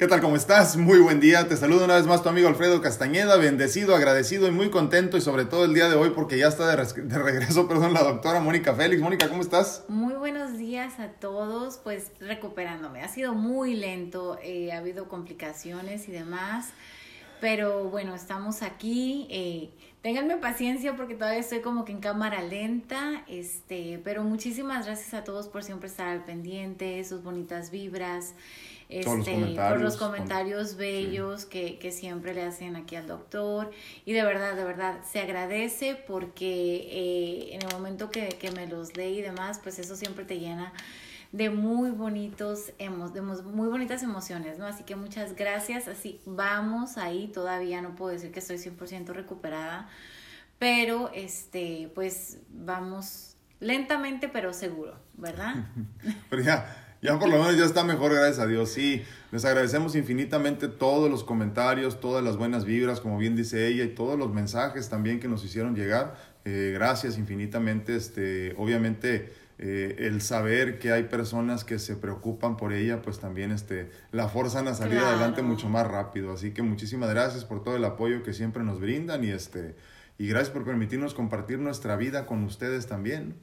¿Qué tal? ¿Cómo estás? Muy buen día. Te saludo una vez más tu amigo Alfredo Castañeda, bendecido, agradecido y muy contento y sobre todo el día de hoy porque ya está de, regreso, perdón, la doctora Mónica Félix. Mónica, ¿cómo estás? Muy buenos días a todos, pues recuperándome. Ha sido muy lento, eh, ha habido complicaciones y demás, pero bueno, estamos aquí. Eh, ténganme paciencia porque todavía estoy como que en cámara lenta, este, pero muchísimas gracias a todos por siempre estar al pendiente, sus bonitas vibras este, por los comentarios bellos que, que, siempre le hacen aquí al doctor. Y de verdad, de verdad, se agradece porque eh, en el momento que, que me los dé y demás, pues eso siempre te llena de muy bonitos de muy bonitas emociones, ¿no? Así que muchas gracias. Así vamos ahí, todavía no puedo decir que estoy 100% recuperada, pero este pues vamos lentamente pero seguro, ¿verdad? pero ya ya por lo menos ya está mejor, gracias a Dios. Sí, les agradecemos infinitamente todos los comentarios, todas las buenas vibras, como bien dice ella, y todos los mensajes también que nos hicieron llegar. Eh, gracias infinitamente. Este, obviamente, eh, el saber que hay personas que se preocupan por ella, pues también este, la forzan a salir adelante mucho más rápido. Así que muchísimas gracias por todo el apoyo que siempre nos brindan y, este, y gracias por permitirnos compartir nuestra vida con ustedes también.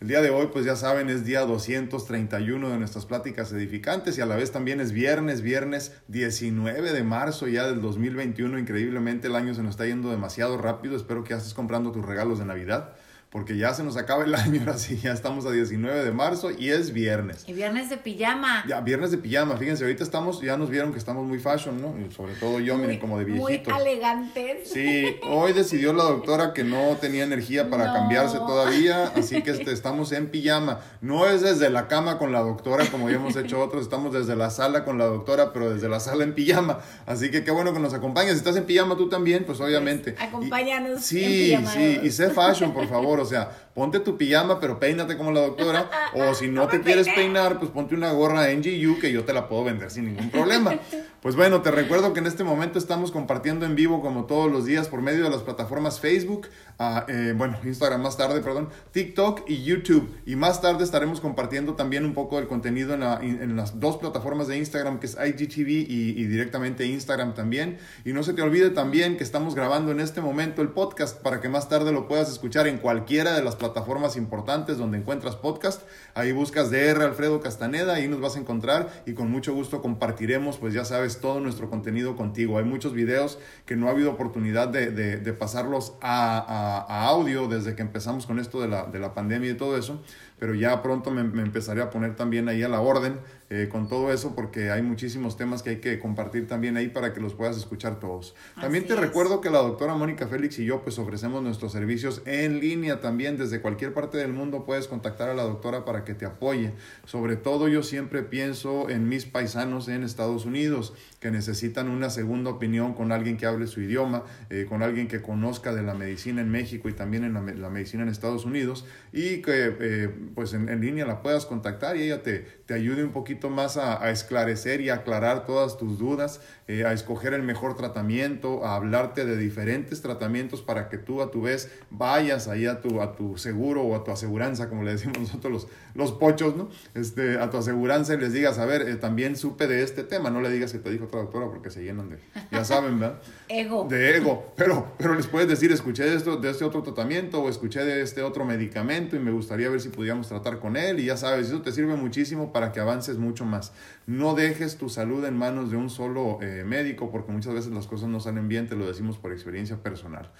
El día de hoy, pues ya saben, es día 231 de nuestras pláticas edificantes y a la vez también es viernes, viernes 19 de marzo ya del 2021. Increíblemente el año se nos está yendo demasiado rápido. Espero que ya estés comprando tus regalos de Navidad porque ya se nos acaba el año, ahora sí, ya estamos a 19 de marzo y es viernes. Y viernes de pijama. Ya, viernes de pijama, fíjense, ahorita estamos, ya nos vieron que estamos muy fashion, ¿no? sobre todo yo, miren, como de viejito. Muy elegantes. Sí, hoy decidió la doctora que no tenía energía para cambiarse todavía, así que este, estamos en pijama. No es desde la cama con la doctora, como ya hemos hecho otros, estamos desde la sala con la doctora, pero desde la sala en pijama. Así que qué bueno que nos acompañes. Si estás en pijama tú también, pues obviamente. Pues, acompáñanos. sí, en pijama. sí, y sé fashion, por favor o sea, ponte tu pijama, pero peínate como la doctora, o si no, te quieres peinar, pues ponte una gorra NGU que yo te la puedo vender sin ningún problema. Pues bueno, te recuerdo que en este momento estamos compartiendo en vivo como todos los días por medio de las plataformas Facebook, ah, eh, bueno, Instagram más tarde, perdón, TikTok y YouTube. Y más tarde estaremos compartiendo también un poco del contenido en, las dos plataformas de Instagram, que es IGTV y, y directamente Instagram también. Y no se te olvide también que estamos grabando en este momento el podcast para que más tarde lo puedas escuchar en cualquiera de las plataformas importantes donde encuentras podcast. Ahí buscas DR Alfredo Castaneda, ahí nos vas a encontrar y con mucho gusto compartiremos, pues ya sabes, todo nuestro contenido contigo. Hay muchos videos que no ha habido oportunidad de, de, pasarlos a, a, audio desde que empezamos con esto de la, de la pandemia y todo eso, pero ya pronto me, me empezaré a poner también ahí a la orden eh, con todo eso porque hay muchísimos temas que hay que compartir también ahí para que los puedas escuchar todos. También te recuerdo que la doctora Mónica Félix y yo pues ofrecemos nuestros servicios en línea también desde cualquier parte del mundo puedes contactar a la doctora para que te apoye. Sobre todo yo siempre pienso en mis paisanos en Estados Unidos que necesitan una segunda opinión con alguien que hable su idioma, eh, con alguien que conozca de la medicina en México y también en la, medicina en Estados Unidos y que eh, pues en, en, línea la puedas contactar y ella te, te ayude un poquito más a, esclarecer y aclarar todas tus dudas, eh, a escoger el mejor tratamiento, a hablarte de diferentes tratamientos para que tú a tu vez vayas ahí a tu, a tu seguro o a tu aseguranza, como le decimos nosotros los, los pochos, ¿no? Este, a tu aseguranza y les digas, a ver, eh, también supe de este tema, no le digas que te dijo otra doctora porque se llenan de, ya saben, ¿verdad? ego. De ego, pero, pero les puedes decir, escuché de, esto, de este otro tratamiento o escuché de este otro medicamento y me gustaría ver si pudiéramos tratar con él y ya sabes, eso te sirve muchísimo para que avances mucho más. No dejes tu salud en manos de un solo eh, médico porque muchas veces las cosas no salen bien, te lo decimos por experiencia personal.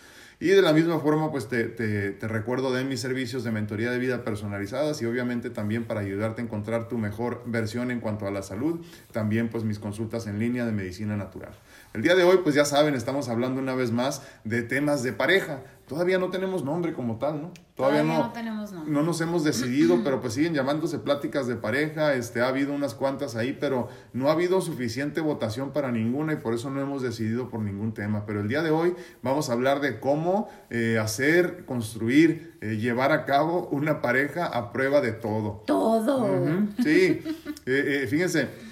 Y de la misma forma, pues te, te, te, recuerdo de mis servicios de mentoría de vida personalizadas y obviamente también para ayudarte a encontrar tu mejor versión en cuanto a la salud, también pues mis consultas en línea de medicina natural. El día de hoy, pues ya saben, estamos hablando una vez más de temas de pareja. Todavía no tenemos nombre como tal, ¿no? Todavía, no, tenemos nombre. No nos hemos decidido, pero pues siguen llamándose pláticas de pareja. Este, ha habido unas cuantas ahí, pero no ha habido suficiente votación para ninguna y por eso no hemos decidido por ningún tema. Pero el día de hoy vamos a hablar de cómo eh, hacer, construir, eh, llevar a cabo una pareja a prueba de todo. Todo. Sí, eh, fíjense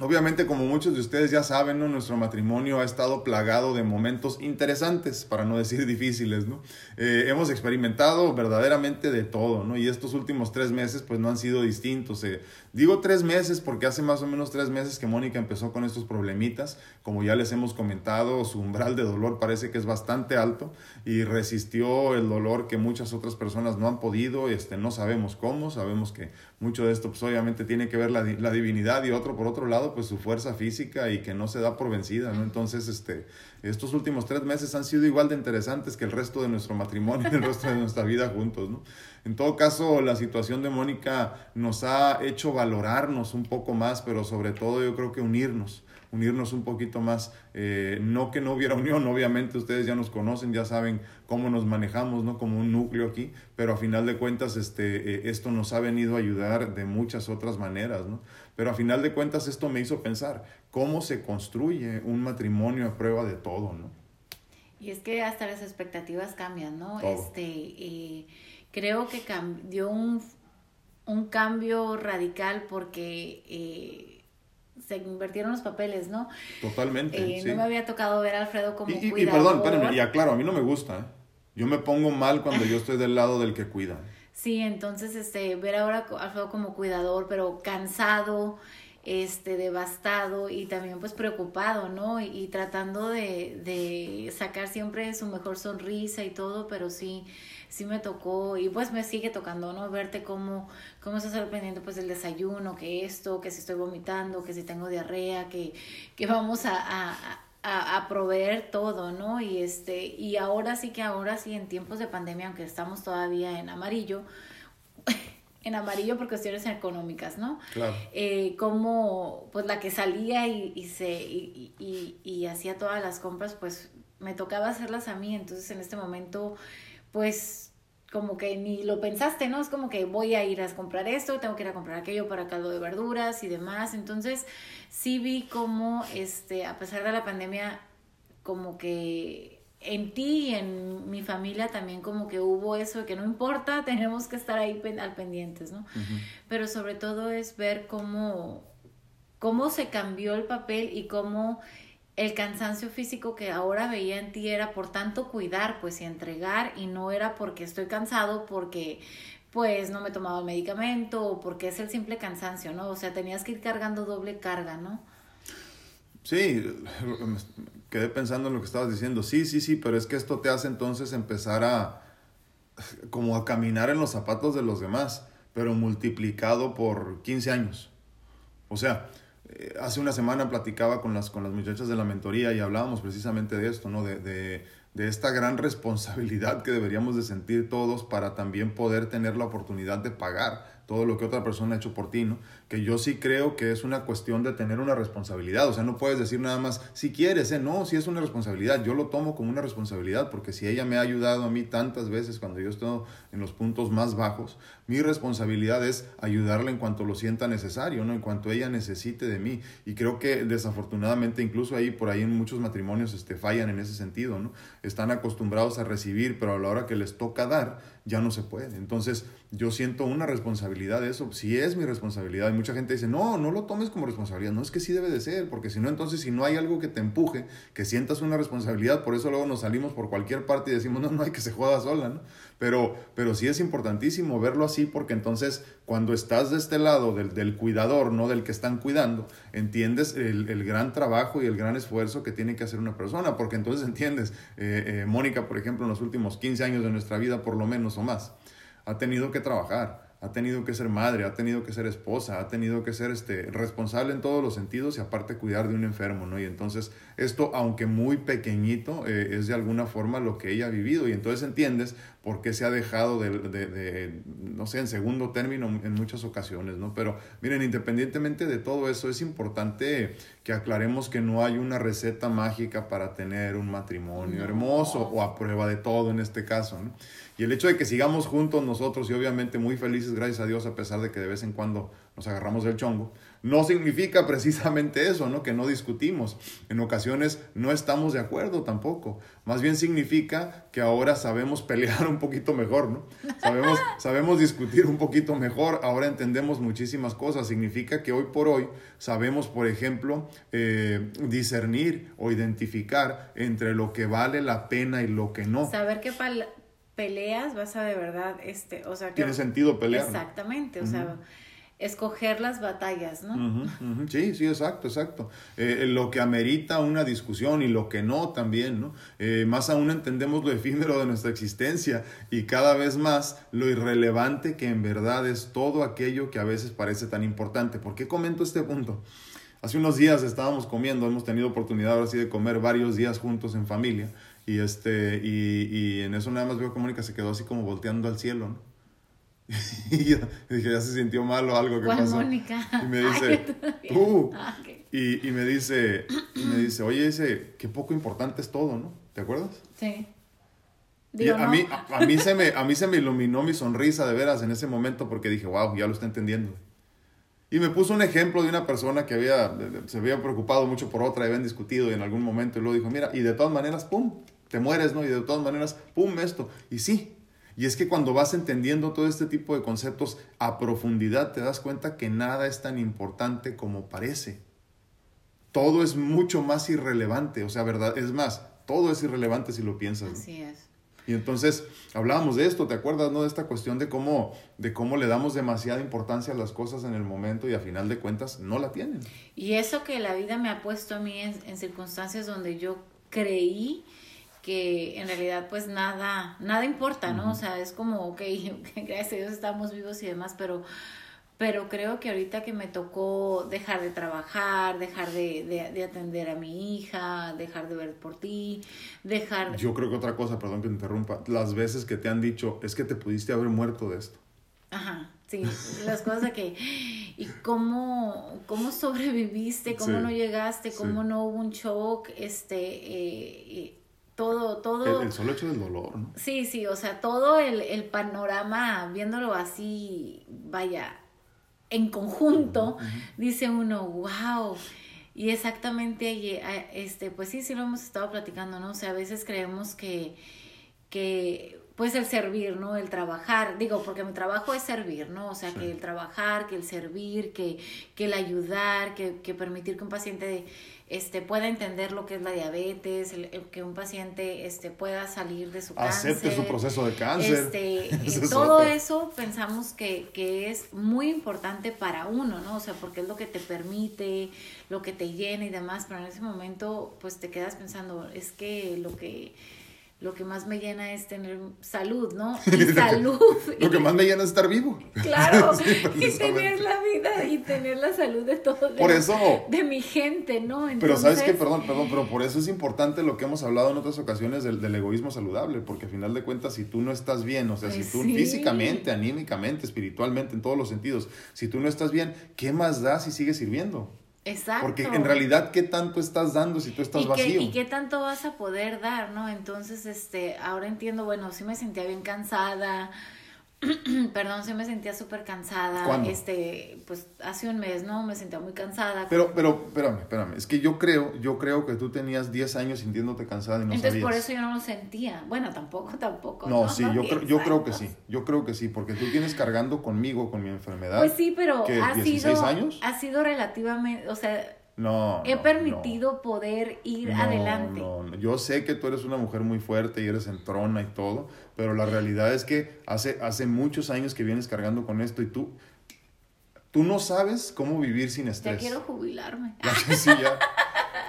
Obviamente, como muchos de ustedes ya saben, ¿no? nuestro matrimonio ha estado plagado de momentos interesantes, para no decir difíciles. ¿no? Eh, hemos experimentado verdaderamente de todo, ¿no? y estos últimos tres meses pues no han sido distintos. Eh, digo tres meses porque hace más o menos tres meses que Mónica empezó con estos problemitas. Como ya les hemos comentado, su umbral de dolor parece que es bastante alto y resistió el dolor que muchas otras personas no han podido. Este, no sabemos cómo, sabemos que mucho de esto pues obviamente tiene que ver la, la divinidad y otro por otro lado pues su fuerza física y que no se da por vencida, ¿no? Entonces, este, estos últimos tres meses han sido igual de interesantes que el resto de nuestro matrimonio y el resto de nuestra vida juntos, ¿no? En todo caso, la situación de Mónica nos ha hecho valorarnos un poco más, pero sobre todo yo creo que unirnos unirnos un poquito más. Eh, no que no hubiera unión, obviamente ustedes ya nos conocen, ya saben cómo nos manejamos, ¿no? Como un núcleo aquí, pero a final de cuentas este, eh, esto nos ha venido a ayudar de muchas otras maneras, ¿no? Pero a final de cuentas esto me hizo pensar cómo se construye un matrimonio a prueba de todo, ¿no? Y es que hasta las expectativas cambian, ¿no? Este, eh, creo que dio un, un cambio radical porque se invirtieron los papeles, ¿no? Totalmente. Eh, no me había tocado ver a Alfredo como y, Y perdón, espérenme, y aclaro, a mí no me gusta, ¿eh? Yo me pongo mal cuando yo estoy del lado del que cuida. Sí, entonces, este, ver ahora a Alfredo como cuidador, pero cansado, este, devastado y también pues preocupado, ¿no? Y, tratando de, de sacar siempre su mejor sonrisa y todo, pero sí, sí me tocó y pues me sigue tocando, ¿no? Verte cómo, cómo estás al pendiente pues del desayuno, que esto, que si estoy vomitando, que si tengo diarrea, que, que vamos a, a a, proveer todo, ¿no? Y este, y ahora sí que ahora sí, en tiempos de pandemia, aunque estamos todavía en amarillo, en amarillo por cuestiones económicas, ¿no? Claro. Eh, como, pues la que salía y, y se, y, y, y, hacía todas las compras, pues me tocaba hacerlas a mí, entonces en este momento pues como que ni lo pensaste, ¿no? Es como que voy a ir a comprar esto, tengo que ir a comprar aquello para caldo de verduras y demás. Entonces, sí vi como, este, a pesar de la pandemia, como que en ti y en mi familia también como que hubo eso de que no importa, tenemos que estar ahí al pendientes, ¿no? Pero sobre todo es ver cómo, cómo se cambió el papel y cómo el cansancio físico que ahora veía en ti era por tanto cuidar, pues y entregar y no era porque estoy cansado, porque pues no me he tomado el medicamento o porque es el simple cansancio, ¿no? O sea, tenías que ir cargando doble carga, ¿no? Sí, quedé pensando en lo que estabas diciendo. Sí, sí, sí, pero es que esto te hace entonces empezar a como a caminar en los zapatos de los demás, pero multiplicado por 15 años. O sea, eh, hace una semana platicaba con las, con las muchachas de la mentoría y hablábamos precisamente de esto, ¿no? De, de, de, esta gran responsabilidad que deberíamos de sentir todos para también poder tener la oportunidad de pagar todo lo que otra persona ha hecho por ti, ¿no? Que yo sí creo que es una cuestión de tener una responsabilidad, o sea, no puedes decir nada más, si quieres, ¿eh? No, si es una responsabilidad, yo lo tomo como una responsabilidad, porque si ella me ha ayudado a mí tantas veces cuando yo estoy en los puntos más bajos, mi responsabilidad es ayudarla en cuanto lo sienta necesario, ¿no? En cuanto ella necesite de mí. Y creo que desafortunadamente incluso ahí, por ahí en muchos matrimonios este, fallan en ese sentido, ¿no? Están acostumbrados a recibir, pero a la hora que les toca dar, ya no se puede. Entonces, yo siento una responsabilidad de eso. Si es mi responsabilidad, y mucha gente dice, no, no lo tomes como responsabilidad. No es que sí debe de ser, porque si no, entonces, si no hay algo que te empuje, que sientas una responsabilidad, por eso luego nos salimos por cualquier parte y decimos, no, no hay que se joda sola, ¿no? Pero, pero sí es importantísimo verlo así, porque entonces, cuando estás de este lado del, del cuidador, no del que están cuidando, entiendes el, el, gran trabajo y el gran esfuerzo que tiene que hacer una persona, porque entonces entiendes, eh, eh, Mónica, por ejemplo, en los últimos 15 años de nuestra vida, por lo menos o más, ha tenido que trabajar, ha tenido que ser madre, ha tenido que ser esposa, ha tenido que ser este, responsable en todos los sentidos y aparte cuidar de un enfermo, ¿no? Y entonces esto, aunque muy pequeñito, eh, es de alguna forma lo que ella ha vivido y entonces entiendes por qué se ha dejado de, de, de, no sé, en segundo término en muchas ocasiones, ¿no? Pero miren, independientemente de todo eso, es importante que aclaremos que no hay una receta mágica para tener un matrimonio hermoso o a prueba de todo en este caso, ¿no? Y el hecho de que sigamos juntos nosotros y obviamente muy felices, gracias a Dios, a pesar de que de vez en cuando nos agarramos del chongo, no significa precisamente eso, ¿no? Que no discutimos. En ocasiones no estamos de acuerdo tampoco. Más bien significa que ahora sabemos pelear un poquito mejor, ¿no? Sabemos, sabemos discutir un poquito mejor, ahora entendemos muchísimas cosas. Significa que hoy por hoy sabemos, por ejemplo, eh, discernir o identificar entre lo que vale la pena y lo que no. Saber qué peleas vas a de verdad, este, o sea, que... Tiene sentido pelear. Exactamente, o sea escoger las batallas, ¿no? Sí, sí, exacto, exacto. Eh, lo que amerita una discusión y lo que no también, ¿no? Eh, más aún entendemos lo efímero de nuestra existencia y cada vez más lo irrelevante que en verdad es todo aquello que a veces parece tan importante. ¿Por qué comento este punto? Hace unos días estábamos comiendo, hemos tenido oportunidad ahora sí de comer varios días juntos en familia y, este, y, y en eso nada más veo que Mónica se quedó así como volteando al cielo, ¿no? y dije, ya se sintió mal o algo que pasó. Mónica? Y me dice, tú. Ah, y, y, me dice, me dice, oye, dice, qué poco importante es todo, ¿no? ¿Te acuerdas? Sí. a, mí, a, mí se me, a mí se me iluminó mi sonrisa de veras en ese momento porque dije, wow, ya lo está entendiendo. Y me puso un ejemplo de una persona que había, se había preocupado mucho por otra, habían discutido y en algún momento y luego dijo, mira, y de todas maneras, pum, te mueres, ¿no? Y de todas maneras, pum, esto. Y sí, y es que cuando vas entendiendo todo este tipo de conceptos a profundidad, te das cuenta que nada es tan importante como parece. Todo es mucho más irrelevante, o sea, verdad, es más, todo es irrelevante si lo piensas. Así es. Y entonces hablábamos de esto, ¿te acuerdas, no? De esta cuestión de cómo, de cómo le damos demasiada importancia a las cosas en el momento y a final de cuentas no la tienen. Y eso que la vida me ha puesto a mí en circunstancias donde yo creí que en realidad pues nada, nada importa, ¿no? O sea, es como, ok, gracias a Dios estamos vivos y demás, pero, pero creo que ahorita que me tocó dejar de trabajar, dejar de, de, atender a mi hija, dejar de ver por ti, dejar... Yo creo que otra cosa, perdón que te interrumpa, las veces que te han dicho, es que te pudiste haber muerto de esto. Ajá, sí, las cosas de que, ¿y cómo, cómo sobreviviste? ¿Cómo no llegaste? ¿Cómo no hubo un shock? Este, eh, todo, todo. El, solo hecho del dolor, ¿no? Sí, sí, o sea, todo el, el panorama, viéndolo así, vaya, en conjunto, dice uno, wow. Y exactamente, este, pues sí, sí lo hemos estado platicando, ¿no? O sea, a veces creemos que, que pues el servir, ¿no? El trabajar, digo, porque mi trabajo es servir, ¿no? O sea, que el trabajar, que el servir, que, que el ayudar, que, que permitir que un paciente este, pueda entender lo que es la diabetes, que un paciente este, pueda salir de su cáncer. Acepte su proceso de cáncer. Este, eh, todo eso pensamos que, que es muy importante para uno, ¿no? O sea, porque es lo que te permite, lo que te llena y demás, pero en ese momento pues te quedas pensando, es que lo que lo que más me llena es tener salud, ¿no? Y salud. lo que más me llena es estar vivo. Claro, y tener la vida y tener la salud de todo. Por eso. De mi gente, ¿no? Pero sabes que, perdón, perdón, pero por eso es importante lo que hemos hablado en otras ocasiones del, egoísmo saludable, porque al final de cuentas, si tú no estás bien, o sea, si pues tú físicamente, anímicamente, espiritualmente, en todos los sentidos, si tú no estás bien, ¿qué más da si sigues sirviendo? Exacto. Porque en realidad, ¿qué tanto estás dando si tú estás vacío? ¿Y qué tanto vas a poder dar, no? Entonces, este, ahora entiendo, bueno, sí me sentía bien cansada, Perdón, se me sentía súper cansada. Este, pues hace un mes, ¿no? Me sentía muy cansada. Pero, pero, espérame, espérame. Es que yo creo, yo creo que tú tenías 10 años sintiéndote cansada y no Entonces por eso yo no lo sentía. Bueno, tampoco, tampoco. No, sí, yo, creo, yo creo que sí. Yo creo que sí, porque tú tienes cargando conmigo, con mi enfermedad. Pues sí, pero ha sido, años? Ha sido relativamente, o sea, no. He permitido poder ir adelante. No, yo sé que tú eres una mujer muy fuerte y eres entrona y todo, pero la realidad es que hace, hace muchos años que vienes cargando con esto y tú, tú no sabes cómo vivir sin estrés. Ya quiero jubilarme. sí, ya.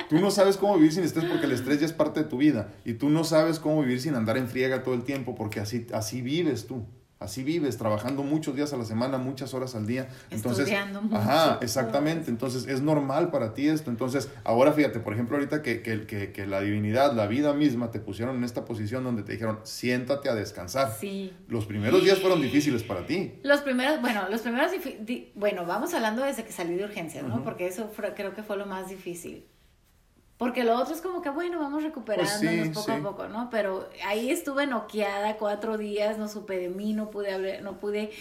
Tú no sabes cómo vivir sin estrés porque el estrés ya es parte de tu vida. Y tú no sabes cómo vivir sin andar en friega todo el tiempo porque así, así vives tú. Así vives, trabajando muchos días a la semana, muchas horas al día. Entonces, Estudiando mucho. Ajá, exactamente. Entonces es normal para ti esto. Entonces, ahora fíjate, por ejemplo, ahorita que, que, que, que, la divinidad, la vida misma, te pusieron en esta posición donde te dijeron, siéntate a descansar. Sí. Los primeros días fueron difíciles para ti. Los primeros, bueno, los primeros, bueno, vamos hablando desde que salí de urgencias, ¿no? Porque eso creo que fue lo más difícil Porque lo otro es como que, bueno, vamos recuperándonos Pues sí, poco sí. a poco, ¿no? Pero ahí estuve noqueada cuatro días, no supe de mí, no pude hablar, no pude...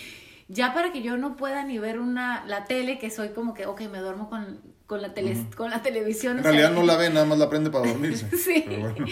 Ya para que yo no pueda ni ver una, la tele, que soy como que, ok, me duermo con, con, la, tele, con la televisión. En sea, realidad no la ve, nada más la prende para dormirse. Sí. Bueno.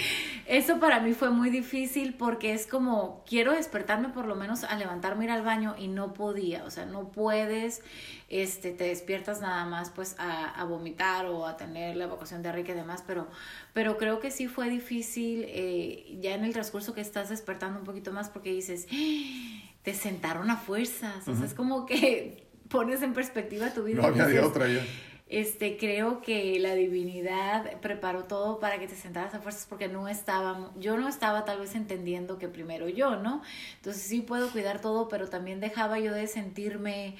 Eso para mí fue muy difícil porque es como, quiero despertarme por lo menos a levantarme, ir al baño y no podía, o sea, no puedes, este, te despiertas nada más pues a, a vomitar o a tener la evacuación de y demás, pero, pero creo que sí fue difícil eh, ya en el transcurso que estás despertando un poquito más porque dices, "Ah, te sentaron a fuerzas, o sea, es como que pones en perspectiva tu vida. No había de otra ya. Este, creo que la divinidad preparó todo para que te sentaras a fuerzas porque no estaba, yo no estaba tal vez entendiendo que primero yo, ¿no? Entonces sí puedo cuidar todo, pero también dejaba yo de sentirme,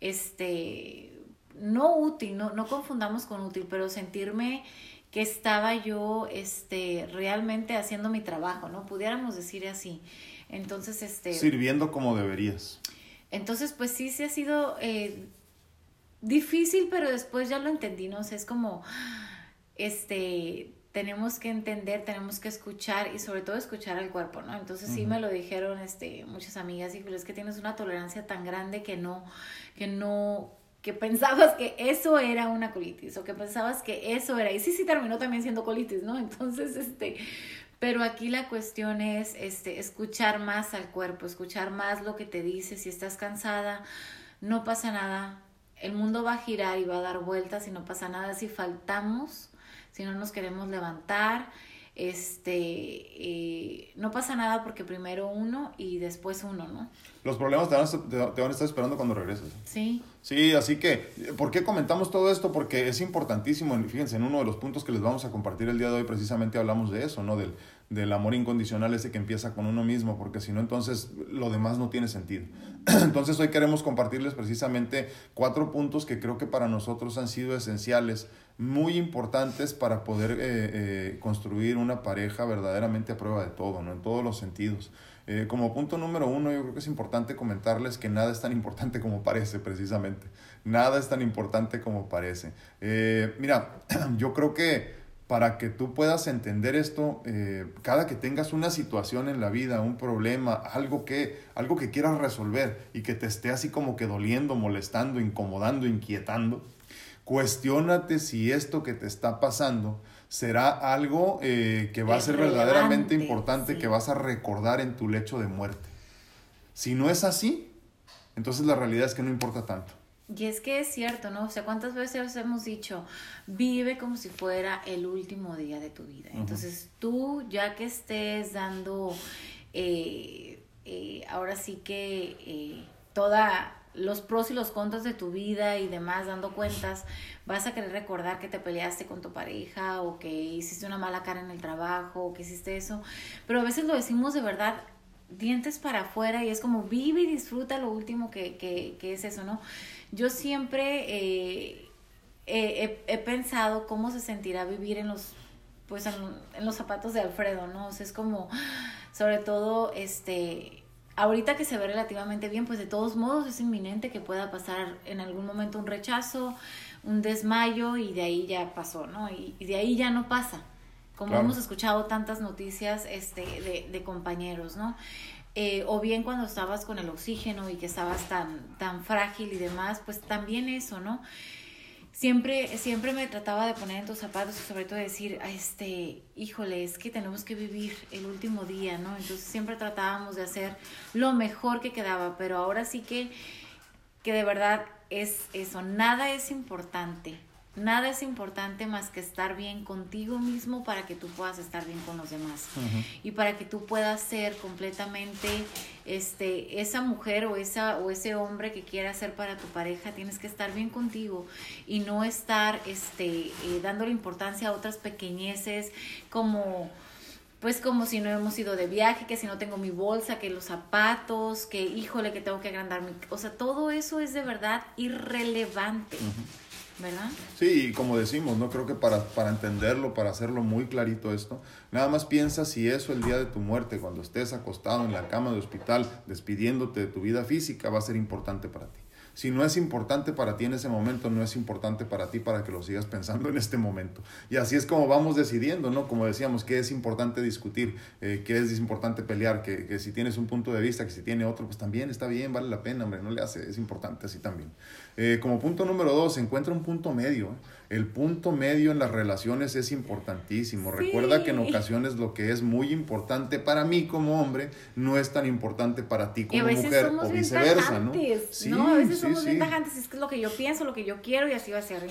este, no útil, no, no confundamos con útil, pero sentirme que estaba yo, este, realmente haciendo mi trabajo, ¿no? Pudiéramos decir así. Entonces, este... Sirviendo como deberías. Entonces, pues sí, sí ha sido eh, difícil, pero después ya lo entendí, ¿no? O sea, es como, este, tenemos que entender, tenemos que escuchar y sobre todo escuchar al cuerpo, ¿no? Entonces sí me lo dijeron, este, muchas amigas, y es que tienes una tolerancia tan grande que no, que no, que pensabas que eso era una colitis o que pensabas que eso era, y sí, sí terminó también siendo colitis, ¿no? Entonces, este, pero aquí la cuestión es este, escuchar más al cuerpo, escuchar más lo que te dice. Si estás cansada, no pasa nada. El mundo va a girar y va a dar vueltas y no pasa nada si faltamos, si no nos queremos levantar. Este, eh, no pasa nada porque primero uno y después uno, ¿no? Los problemas te van, a, estar- te van a estar esperando cuando regreses. Sí, Sí, así que, ¿por qué comentamos todo esto? Porque es importantísimo, en- fíjense, en uno de los puntos que les vamos a compartir el día de hoy, precisamente hablamos de eso, ¿no? Del, del amor incondicional ese que empieza con uno mismo, porque si no, entonces lo demás no tiene sentido. Entonces hoy queremos compartirles precisamente cuatro puntos que creo que para nosotros han sido esenciales, muy importantes para poder eh, eh, construir una pareja verdaderamente a prueba de todo, ¿no? En todos los sentidos. Eh, como punto número uno, yo creo que es importante comentarles que nada es tan importante como parece, precisamente. Nada es tan importante como parece. Mira, yo creo que para que tú puedas entender esto, eh, cada que tengas una situación en la vida, un problema, algo que, algo que quieras resolver y que te esté así como que doliendo, molestando, incomodando, inquietando, cuestiónate si esto que te está pasando será algo eh, que va a ser verdaderamente importante, sí. que vas a recordar en tu lecho de muerte. Si no es así, entonces la realidad es que no importa tanto. Y es que es cierto, ¿no? O sea, ¿cuántas veces hemos dicho, vive como si fuera el último día de tu vida? Entonces tú, ya que estés dando, eh, eh, ahora sí que eh, toda los pros y los contras de tu vida y demás, dando cuentas, vas a querer recordar que te peleaste con tu pareja o que hiciste una mala cara en el trabajo o que hiciste eso, pero a veces lo decimos de verdad dientes para afuera y es como vive y disfruta lo último que, que, que es eso, ¿no? Yo siempre eh, he, he- he pensado cómo se sentirá vivir en los pues en, en los zapatos de Alfredo, ¿no? O sea, es como, sobre todo, este, ahorita que se ve relativamente bien, pues de todos modos es inminente que pueda pasar en algún momento un rechazo, un desmayo y de ahí ya pasó, ¿no? Y, y de ahí ya no pasa, como Claro. hemos escuchado tantas noticias este, de, de compañeros, ¿no? Eh, o bien cuando estabas con el oxígeno y que estabas tan, tan frágil y demás, pues también eso, ¿no? Siempre, siempre me trataba de poner en tus zapatos y sobre todo decir, "Ah, este, híjole, es que tenemos que vivir el último día, ¿no? Entonces siempre tratábamos de hacer lo mejor que quedaba, pero ahora sí que, que de verdad es eso, nada es importante, nada es importante más que estar bien contigo mismo para que tú puedas estar bien con los demás. Y para que tú puedas ser completamente este esa mujer o esa o ese hombre que quieras ser para tu pareja tienes que estar bien contigo y no estar este eh, dándole importancia a otras pequeñeces como pues como si no hemos ido de viaje, que si no tengo mi bolsa, que los zapatos, que híjole que tengo que agrandar mi... O sea, todo eso es de verdad irrelevante, ¿verdad? Sí, y como decimos, no creo que para, para entenderlo, para hacerlo muy clarito esto, nada más piensa si eso el día de tu muerte, cuando estés acostado en la cama de hospital, despidiéndote de tu vida física, va a ser importante para ti. Si no es importante para ti en ese momento, no es importante para ti para que lo sigas pensando en este momento. Y así es como vamos decidiendo, ¿no? Como decíamos, qué es importante discutir, eh, qué es importante pelear, que, que, si tienes un punto de vista, que si tiene otro, pues también está bien, vale la pena, hombre, no le hace, es importante así también. Eh, como punto número dos, encuentra un punto medio. ¿eh? El punto medio en las relaciones es importantísimo. Recuerda que en ocasiones lo que es muy importante para mí como hombre no es tan importante para ti como mujer o viceversa, ¿no? Sí, ¿no? A veces somos bien tajantes, es que es lo que yo pienso, lo que yo quiero y así va a ser.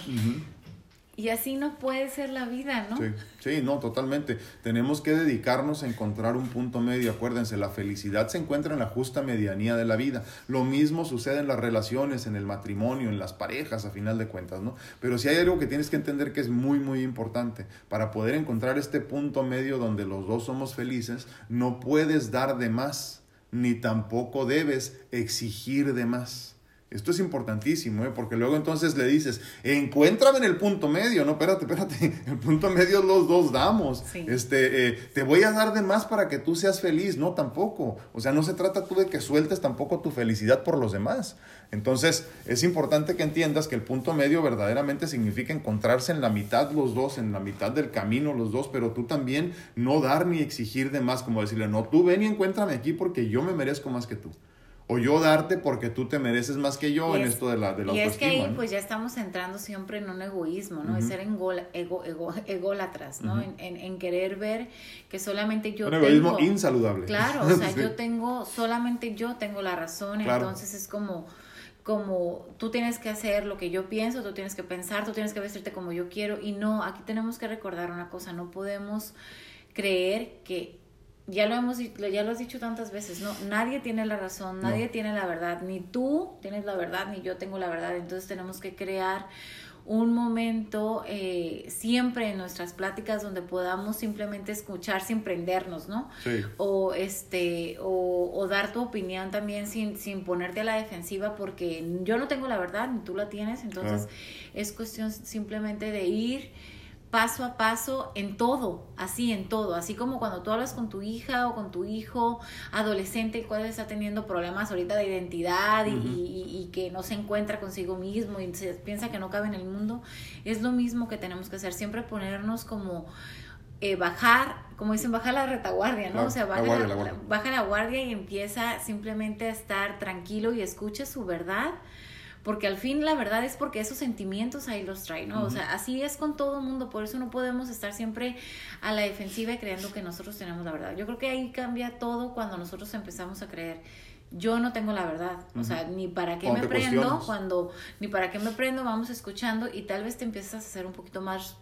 Y así no puede ser la vida, ¿no? Sí, sí, no, totalmente. Tenemos que dedicarnos a encontrar un punto medio. Acuérdense, la felicidad se encuentra en la justa medianía de la vida. Lo mismo sucede en las relaciones, en el matrimonio, en las parejas, a final de cuentas, ¿no? Pero si hay algo que tienes que entender que es muy, muy importante. Para poder encontrar este punto medio donde los dos somos felices, no puedes dar de más, ni tampoco debes exigir de más. Esto es importantísimo, ¿eh? porque luego entonces le dices, encuéntrame en el punto medio, no, espérate, espérate, el punto medio los dos damos. Este, eh, te voy a dar de más para que tú seas feliz, no, tampoco. O sea, no se trata tú de que sueltes tampoco tu felicidad por los demás. Entonces, es importante que entiendas que el punto medio verdaderamente significa encontrarse en la mitad los dos, en la mitad del camino los dos, pero tú también no dar ni exigir de más, como decirle, no, tú ven y encuéntrame aquí porque yo me merezco más que tú o yo darte porque tú te mereces más que yo en esto de la, de la y es que ahí pues ya estamos entrando siempre en un egoísmo, ¿no? Es ser ego, ego, ególatras, ¿no? en, en, querer ver que solamente yo un egoísmo insaludable. Claro, o sea, yo tengo, solamente yo tengo la razón, entonces es como como tú tienes que hacer lo que yo pienso, tú tienes que pensar, tú tienes que vestirte como yo quiero y no, aquí tenemos que recordar una cosa, no podemos creer que ya lo hemos ya lo has dicho tantas veces, no, nadie tiene la razón, nadie tiene la verdad, ni tú tienes la verdad, ni yo tengo la verdad, entonces tenemos que crear un momento eh, siempre en nuestras pláticas donde podamos simplemente escuchar sin prendernos, ¿no? Sí. O este, o, o, dar tu opinión también sin, sin ponerte a la defensiva porque yo no tengo la verdad, ni tú la tienes, entonces es cuestión simplemente de ir paso a paso en todo, así en todo, así como cuando tú hablas con tu hija o con tu hijo adolescente, el cual está teniendo problemas ahorita de identidad y, que no se encuentra consigo mismo y se piensa que no cabe en el mundo, es lo mismo que tenemos que hacer, siempre ponernos como eh, bajar, como dicen, baja la retaguardia, ¿no? o sea, baja la, guardia, baja la guardia y empieza simplemente a estar tranquilo y escucha su verdad porque al fin la verdad es porque esos sentimientos ahí los trae, ¿no? O sea, así es con todo el mundo, por eso no podemos estar siempre a la defensiva y creyendo que nosotros tenemos la verdad. Yo creo que ahí cambia todo cuando nosotros empezamos a creer yo no tengo la verdad, o sea, ni para qué me prendo cuando, ni para qué me prendo, vamos escuchando y tal vez te empiezas a hacer un poquito más,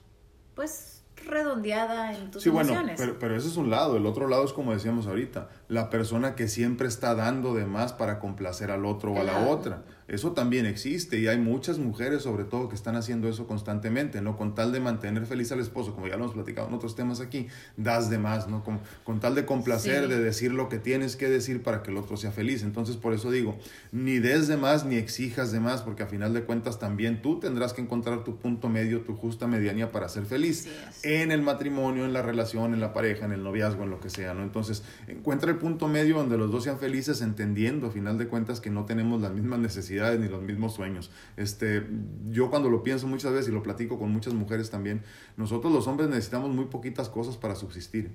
pues, redondeada en tus sí, Bueno, pero, pero ese es un lado, el otro lado es como decíamos ahorita, la persona que siempre está dando de más para complacer al otro o a la otra. Eso también existe y hay muchas mujeres sobre todo que están haciendo eso constantemente, ¿no? Con tal de mantener feliz al esposo, como ya lo hemos platicado en otros temas aquí, das de más, ¿no? Con, con tal de complacer, de decir lo que tienes que decir para que el otro sea feliz. Entonces, por eso digo, ni des de más ni exijas de más, porque a final de cuentas también tú tendrás que encontrar tu punto medio, tu justa medianía para ser feliz en el matrimonio, en la relación, en la pareja, en el noviazgo, en lo que sea, ¿no? Entonces, encuentra el punto medio donde los dos sean felices, entendiendo a final de cuentas que no tenemos las mismas necesidades ni los mismos sueños. Este, yo cuando lo pienso muchas veces y lo platico con muchas mujeres también, nosotros los hombres necesitamos muy poquitas cosas para subsistir.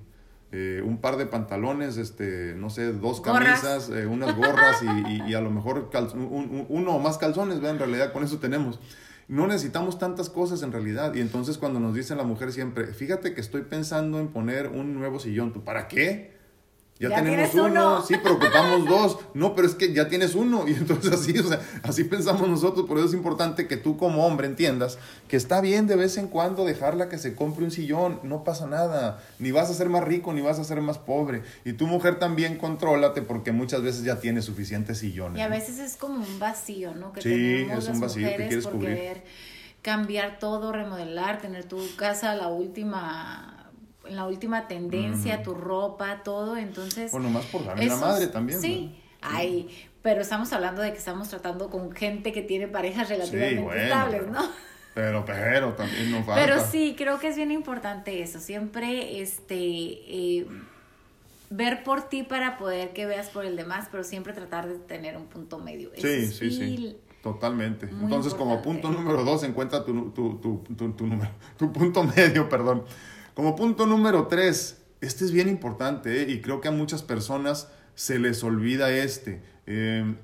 Eh, un par de pantalones, este, no sé, dos camisas, eh, unas gorras y, a lo mejor uno o más calzones, en realidad con eso tenemos. No necesitamos tantas cosas en realidad. Y entonces cuando nos dice la mujer siempre, fíjate que estoy pensando en poner un nuevo sillón, ¿tú para qué? Ya, tenemos uno, sí, pero ocupamos dos. No, pero es que ya tienes uno. Y entonces así, o sea, así pensamos nosotros. Por eso es importante que tú como hombre entiendas que está bien de vez en cuando dejarla que se compre un sillón. No pasa nada. Ni vas a ser más rico, ni vas a ser más pobre. Y tu mujer también contrólate porque muchas veces ya tienes suficientes sillones. Y a veces es como un vacío, ¿no? Que sí, es un vacío que quieres cubrir. cambiar todo, remodelar, tener tu casa la última la última tendencia, tu ropa, todo, entonces... Bueno, más por la madre también. Sí, ay, pero estamos hablando de que estamos tratando con gente que tiene parejas relativamente estables, ¿no? Pero, pero, también no falta. Pero sí, creo que es bien importante eso, siempre, este... Eh, ver por ti para poder que veas por el demás, pero siempre tratar de tener un punto medio. sí, sí, sí Totalmente. Muy Entonces, como punto número dos, encuentra tu, tu, tu, tu, tu número, tu punto medio, perdón. Como punto número tres, este es bien importante ¿eh? y creo que a muchas personas se les olvida este. Eh,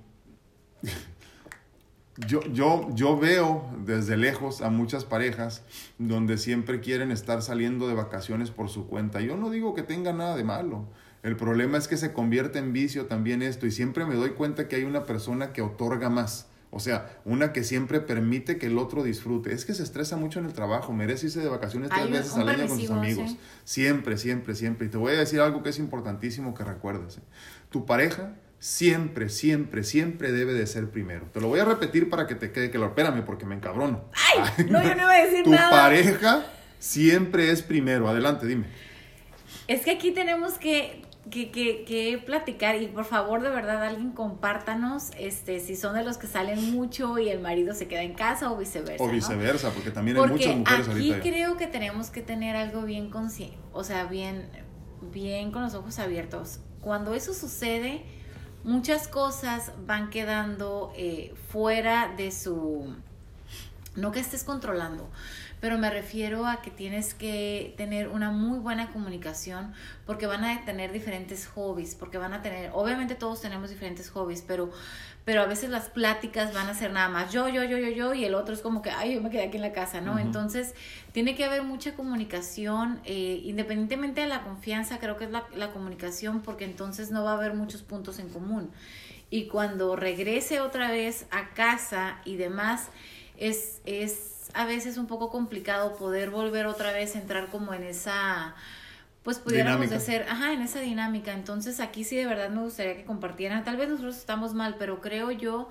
yo, yo, yo veo desde lejos a muchas parejas donde siempre quieren estar saliendo de vacaciones por su cuenta. Yo no digo que tenga nada de malo. El problema es que se convierte en vicio también esto y siempre me doy cuenta que hay una persona que otorga más. O sea, una que siempre permite que el otro disfrute. Es que se estresa mucho en el trabajo, merece irse de vacaciones tres veces al año con sus amigos. sí. Siempre, siempre, siempre. Y te voy a decir algo que es importantísimo que recuerdes. ¿eh? Tu pareja siempre, siempre, siempre debe de ser primero. Te lo voy a repetir para que te quede claro. Espérame, porque me encabrono. ¡Ay! No, yo no iba a decir Tu nada. pareja siempre es primero. Adelante, dime. Es que aquí tenemos que, que, que, que platicar y por favor de verdad alguien compártanos este si son de los que salen mucho y el marido se queda en casa o viceversa. O ¿no? viceversa, porque también hay Porque muchas mujeres aquí ahorita. creo que tenemos que tener algo bien consciente, o sea, bien, bien con los ojos abiertos. Cuando eso sucede, muchas cosas van quedando eh, fuera de su, no que estés controlando, pero me refiero a que tienes que tener una muy buena comunicación porque van a tener diferentes hobbies, porque van a tener, obviamente todos tenemos diferentes hobbies, pero pero a veces las pláticas van a ser nada más yo, yo, yo, yo, yo, y el otro es como que, ay, yo me quedé aquí en la casa, ¿no? Entonces, tiene que haber mucha comunicación, eh, independientemente de la confianza, creo que es la, la comunicación, porque entonces no va a haber muchos puntos en común. Y cuando regrese otra vez a casa y demás, es, es a veces un poco complicado poder volver otra vez a entrar como en esa pues pudiéramos Dinámica. ser, ajá, en esa dinámica. Entonces aquí sí de verdad me gustaría que compartieran. Tal vez nosotros estamos mal, pero creo yo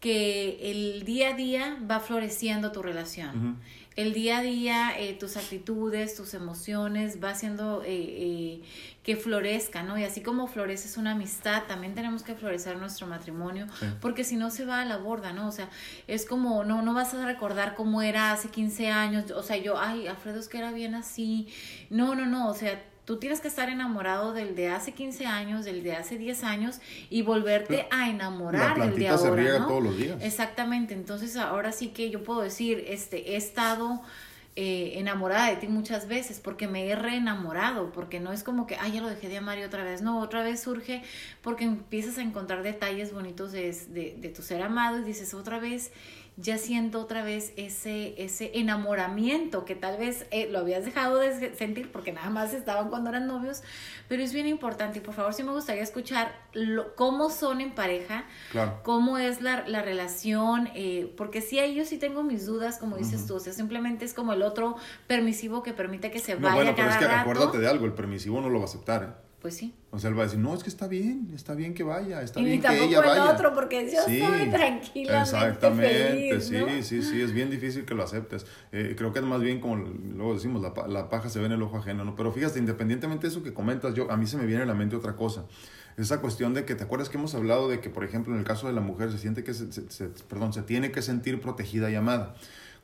que el día a día va floreciendo tu relación. El día a día, eh, tus actitudes, tus emociones, va haciendo eh, eh, que florezca, ¿no? Y así como floreces una amistad, también tenemos que florecer nuestro matrimonio, Sí. porque si no se va a la borda, ¿no? O sea, es como, no, no vas a recordar cómo era hace 15 años, o sea, yo, ay, Alfredo es que era bien así. No, no, no, o sea, tú tienes que estar enamorado del de hace 15 años, del de hace 10 años y volverte a La enamorar del de plantita se ahora, riega ¿no? todos los días. Exactamente, entonces ahora sí que yo puedo decir, este, he estado eh, enamorada de ti muchas veces porque me he reenamorado, porque no es como que, ay, ya lo dejé de amar y otra vez, no, otra vez surge porque empiezas a encontrar detalles bonitos de, de, de tu ser amado y dices, otra vez, ya siento otra vez ese, ese enamoramiento que tal vez eh, lo habías dejado de sentir porque nada más estaban cuando eran novios, pero es bien importante y por favor sí me gustaría escuchar lo, cómo son en pareja, Claro. cómo es la, la relación, eh, porque sí, ahí yo sí tengo mis dudas, como dices tú, o sea, simplemente es como el otro permisivo que permite que se No, vaya bueno, pero cada es que rato. acuérdate de algo, el permisivo no lo va a aceptar. ¿eh? Pues sí. O sea, él va a decir, no, es que está bien, está bien que vaya, está Y bien que tampoco ella el vaya. otro, porque yo estoy tranquilamente Exactamente, feliz, sí, ¿no? sí, sí, es bien difícil que lo aceptes. Eh, creo que es más bien como luego decimos, la, la paja se ve en el ojo ajeno, ¿no? Pero fíjate, independientemente de eso que comentas, yo a mí se me viene a la mente otra cosa. Esa cuestión de que, ¿te acuerdas que hemos hablado de que, por ejemplo, en el caso de la mujer se siente que, se, se- se- perdón, se tiene que sentir protegida y amada?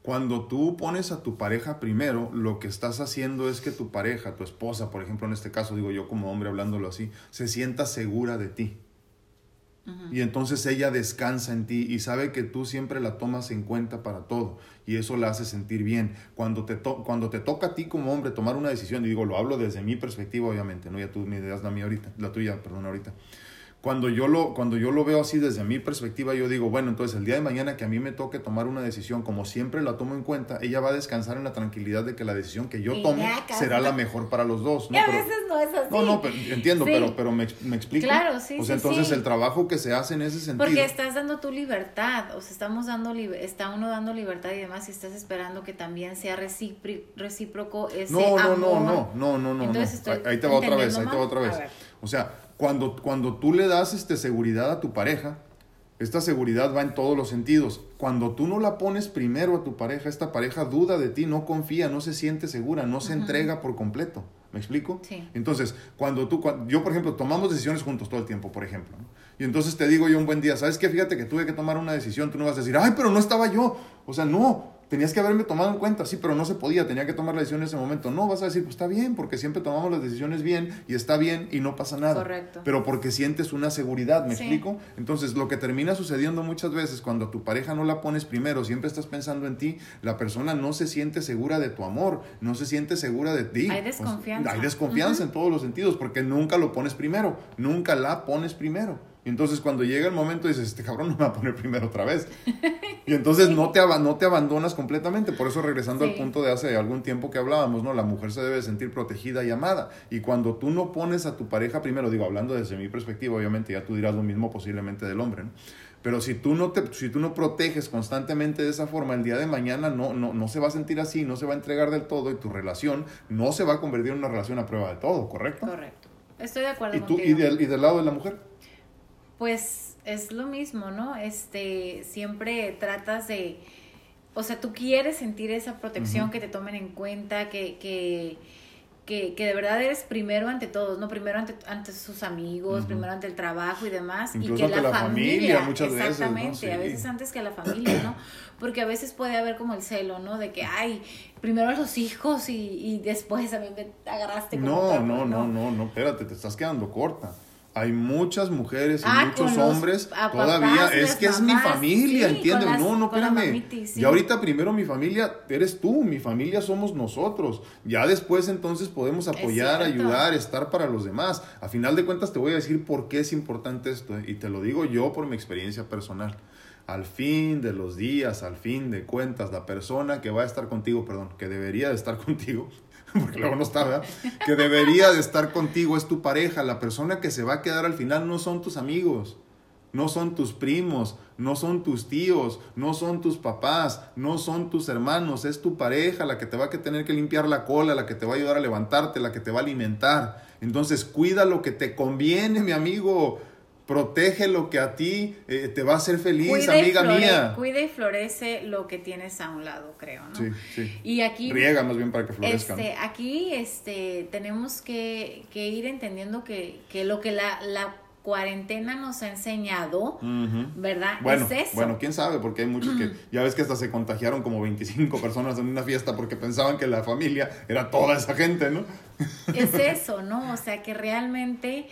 Cuando tú pones a tu pareja primero, lo que estás haciendo es que tu pareja, tu esposa, por ejemplo, en este caso, digo yo como hombre hablándolo así, se sienta segura de ti. Y entonces ella descansa en ti y sabe que tú siempre la tomas en cuenta para todo y eso la hace sentir bien. Cuando te, to- cuando te toca a ti como hombre tomar una decisión, y digo, lo hablo desde mi perspectiva obviamente, no ya tú me das la mía ahorita, la tuya, perdón, ahorita. Cuando yo, lo, cuando yo lo veo así desde mi perspectiva, yo digo, bueno, entonces el día de mañana que a mí me toque tomar una decisión, como siempre la tomo en cuenta, ella va a descansar en la tranquilidad de que la decisión que yo Y tome será la mejor para los dos. Y ¿no? a Pero- veces no es así. no, no, pero, entiendo, Sí. pero, pero me, me explico. Claro, sí, O sea, sí, entonces sí. el trabajo que se hace en ese sentido. Porque estás dando tu libertad, o sea, estamos dando, lib- está uno dando libertad y demás, y estás esperando que también sea recíproco ese No, no, no, amor. no, no, no, no. Entonces no. estoy Ahí- te va otra vez, ahí te va otra vez. A. O sea, cuando, cuando tú le das este, seguridad a tu pareja, esta seguridad va en todos los sentidos. Cuando tú no la pones primero a tu pareja, esta pareja duda de ti, no confía, no se siente segura, no se entrega por completo. ¿Me explico? Sí. Entonces, cuando tú, yo por ejemplo, tomamos decisiones juntos todo el tiempo, por ejemplo, ¿no? y entonces te digo yo un buen día, ¿sabes qué? Fíjate que tuve que tomar una decisión, tú no vas a decir, ay, pero no estaba yo. O sea, no, tenías que haberme tomado en cuenta, sí, pero no se podía, tenía que tomar la decisión en ese momento. No, vas a decir, pues está bien, porque siempre tomamos las decisiones bien y está bien y no pasa nada. Correcto. Pero porque sientes una seguridad, ¿me explico? Entonces, lo que termina sucediendo muchas veces cuando a tu pareja no la pones primero, siempre estás pensando en ti, la persona no se siente segura de tu amor, no se siente segura de ti. Hay desconfianza. hay desconfianza en todos los sentidos, porque nunca lo pones primero, nunca la pones primero. Y entonces cuando llega el momento dices, este cabrón no me va a poner primero otra vez. Y entonces no te, no te abandonas completamente. Por eso regresando al punto de hace algún tiempo que hablábamos, ¿no? La mujer se debe sentir protegida y amada. Y cuando tú no pones a tu pareja primero, digo, hablando desde mi perspectiva, obviamente ya tú dirás lo mismo posiblemente del hombre, ¿no? Pero si tú no, te, si tú no proteges constantemente de esa forma, el día de mañana no, no, no se va a sentir así, no se va a entregar del todo y tu relación no se va a convertir en una relación a prueba de todo, ¿correcto? Correcto. Estoy de acuerdo ¿Y, tú, contigo. y, del, ¿Y del lado de la mujer? Pues es lo mismo, ¿no? Este, siempre tratas de, o sea, tú quieres sentir esa protección, que te tomen en cuenta, que, que, que, que, de verdad eres primero ante todos, ¿no? Primero ante, ante sus amigos, primero ante el trabajo y demás. Incluso y que ante la, familia, muchas exactamente, veces. ¿no? Sí. a veces antes que a la familia, ¿no? Porque a veces puede haber como el celo, ¿no? De que, ay, primero a los hijos y, y después a mí me agarraste con no, otra, no, no, no, no, espérate, te estás quedando corta. Hay muchas mujeres y Ah, muchos hombres todavía. Es que es mi familia, sí, ¿entiendes? con las- no, no, espérame. mamitis, sí. Y ahorita primero mi familia eres tú, mi familia somos nosotros. Ya después entonces podemos apoyar, ayudar, estar para los demás. A final de cuentas te voy a decir por qué es importante esto. ¿eh? Y te lo digo yo por mi experiencia personal. Al fin de los días, al fin de cuentas, la persona que va a estar contigo, perdón, que debería de estar contigo, porque luego no está, ¿verdad? Que debería de estar contigo es tu pareja. La persona que se va a quedar al final no son tus amigos, no son tus primos, no son tus tíos, no son tus papás, no son tus hermanos, es tu pareja la que te va a tener que limpiar la cola, la que te va a ayudar a levantarte, la que te va a alimentar. Entonces cuida lo que te conviene, mi amigo. Protege lo que a ti eh, te va a hacer feliz, Cuida amiga flore- mía. Cuida y florece lo que tienes a un lado, creo, ¿no? Sí, sí. Y aquí, Riega más bien para que florezcan. este, aquí, este, tenemos que, que ir entendiendo que, que lo que la, la cuarentena nos ha enseñado. ¿verdad? Bueno, es eso. bueno, quién sabe, porque hay muchos que ya ves que hasta se contagiaron como 25 personas en una fiesta porque pensaban que la familia era toda esa gente, ¿no? Es eso, ¿no? O sea, que realmente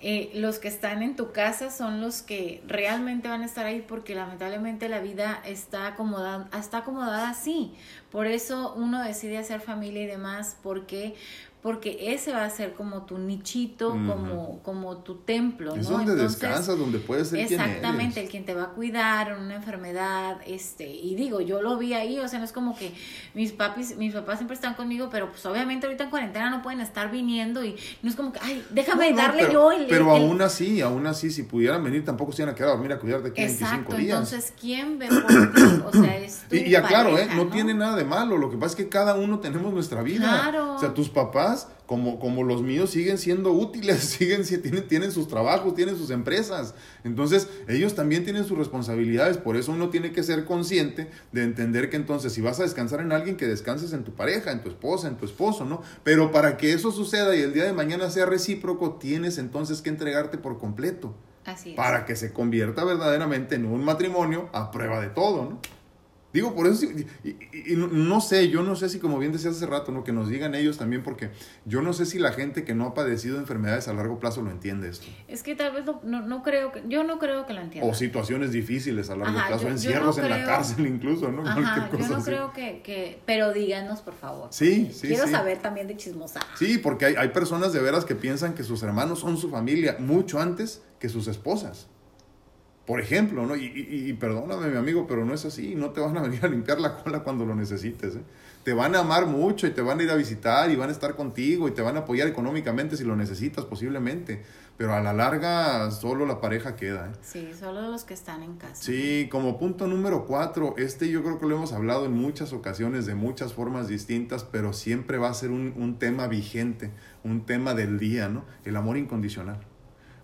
eh, los que están en tu casa son los que realmente van a estar ahí porque lamentablemente la vida está acomodada, está acomodada así. Por eso uno decide hacer familia y demás, porque porque ese va a ser como tu nichito, como, como tu templo, Es ¿no? donde Entonces, descansas, donde puedes ser quien Exactamente, eres. el quien te va a cuidar en una enfermedad, este, y digo, yo lo vi ahí, o sea, no es como que mis papis, mis papás siempre están conmigo, pero pues obviamente ahorita en cuarentena no pueden estar viniendo y no es como que, ay, déjame No, no, darle pero, yo el... Pero el- aún así, aún así, si pudieran venir, tampoco se iban a quedar a dormir a cuidar de aquí 25 Exacto, días. entonces, ¿quién ve por ti? O sea, es tu Y, y aclaro, pareja, ¿eh? No, tiene nada de malo. Lo que pasa es que cada uno tenemos nuestra vida. Claro. O sea, tus papás, como, como los míos, siguen siendo útiles, siguen, si- tienen, tienen sus trabajos, tienen sus empresas. Entonces, ellos también tienen sus responsabilidades. Por eso uno tiene que ser consciente de entender que entonces, si vas a descansar en alguien, que descanses en tu pareja, en tu esposa, en tu esposo, ¿no? Pero para que eso suceda y el día de mañana sea recíproco, tienes entonces que entregarte por completo Así es. para que se convierta verdaderamente en un matrimonio a prueba de todo, ¿no? Digo, por eso, y, y- y no, no sé, yo no sé si como bien decías hace rato, ¿no? Que nos digan ellos también, porque yo no sé si la gente que no ha padecido enfermedades a largo plazo lo entiende esto. Es que tal vez lo- no, no creo que, yo no creo que lo entienda. O situaciones difíciles a largo Ajá, plazo, yo- yo encierros no en la cárcel incluso, ¿no? Ajá, yo no así. creo que, que, pero díganos por favor. Sí, sí, Quiero sí. saber también de chismosa. Sí, porque hay, hay personas de veras que piensan que sus hermanos son su familia mucho antes que sus esposas. Por ejemplo, ¿no? Y, y- y perdóname, mi amigo, pero no es así. No te van a venir a limpiar la cola cuando lo necesites. ¿eh? Te van a amar mucho y te van a ir a visitar y van a estar contigo y te van a apoyar económicamente si lo necesitas posiblemente. Pero a la larga solo la pareja queda. ¿eh? Sí, solo los que están en casa. Sí, como punto número cuatro, este yo creo que lo hemos hablado en muchas ocasiones, de muchas formas distintas, pero siempre va a ser un, un tema vigente, un tema del día, ¿no? El amor incondicional.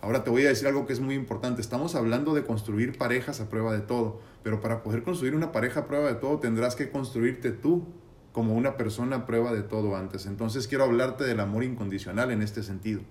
Ahora te voy a decir algo que es muy importante. Estamos hablando de construir parejas a prueba de todo, pero para poder construir una pareja a prueba de todo tendrás que construirte tú como una persona a prueba de todo antes. Entonces quiero hablarte del amor incondicional en este sentido.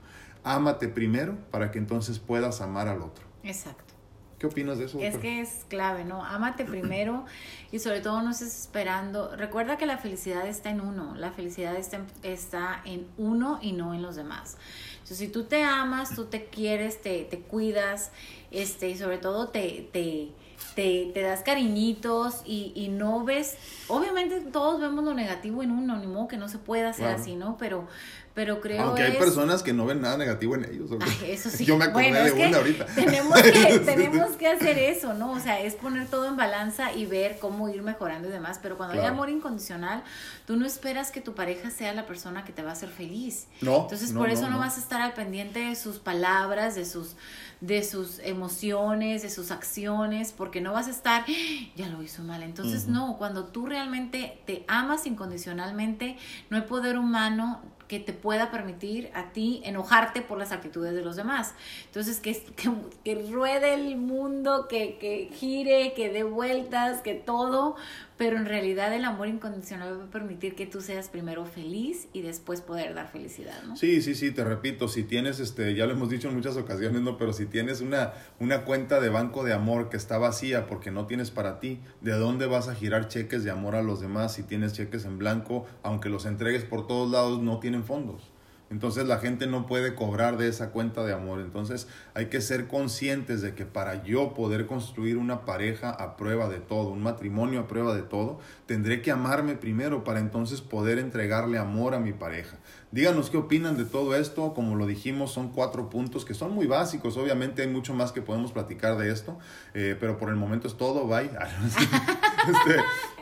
Ámate primero para que entonces puedas amar al otro. Exacto. ¿Qué opinas de eso? Es que es clave, ¿no? Ámate primero y sobre todo no estés esperando. Recuerda que la felicidad está en uno, la felicidad está en, está en uno y no en los demás. Entonces, si tú te amas, tú te quieres, te, te cuidas, este, y sobre todo te, te, te, te das cariñitos y, y, no ves, obviamente todos vemos lo negativo en uno, ni modo que no se pueda hacer así, ¿no? Pero, pero creo Aunque hay personas que no ven nada negativo en ellos. eso sí. Yo me acordé de una ahorita. Tenemos que, tenemos que hacer eso, ¿no? O sea, es poner todo en balanza y ver cómo ir mejorando y demás. Pero cuando hay amor incondicional, tú no esperas que tu pareja sea la persona que te va a hacer feliz. No. Entonces, por eso no, vas a estar al pendiente de sus palabras, de sus de sus emociones, de sus acciones, porque no vas a estar, ¡Ah! ya lo hizo mal. Entonces, no, cuando tú realmente te amas incondicionalmente, no hay poder humano que te pueda permitir a ti enojarte por las actitudes de los demás. Entonces, que, que, que ruede el mundo, que, que gire, que dé vueltas, que todo, pero en realidad el amor incondicional va a permitir que tú seas primero feliz y después poder dar felicidad, ¿no? Sí, sí, sí, te repito, si tienes, este, ya lo hemos dicho en muchas ocasiones, ¿no? Pero si tienes una, una cuenta de banco de amor que está vacía porque no tienes para ti, ¿de dónde vas a girar cheques de amor a los demás si tienes cheques en blanco, aunque los entregues por todos lados, no tienen fondos? Entonces la gente no puede cobrar de esa cuenta de amor. Entonces hay que ser conscientes de que para yo poder construir una pareja a prueba de todo, un matrimonio a prueba de todo, tendré que amarme primero para entonces poder entregarle amor a mi pareja. Díganos qué opinan de todo esto. Como lo dijimos, son cuatro puntos que son muy básicos. Obviamente hay mucho más que podemos platicar de esto, eh, pero por el momento es todo. Bye. este,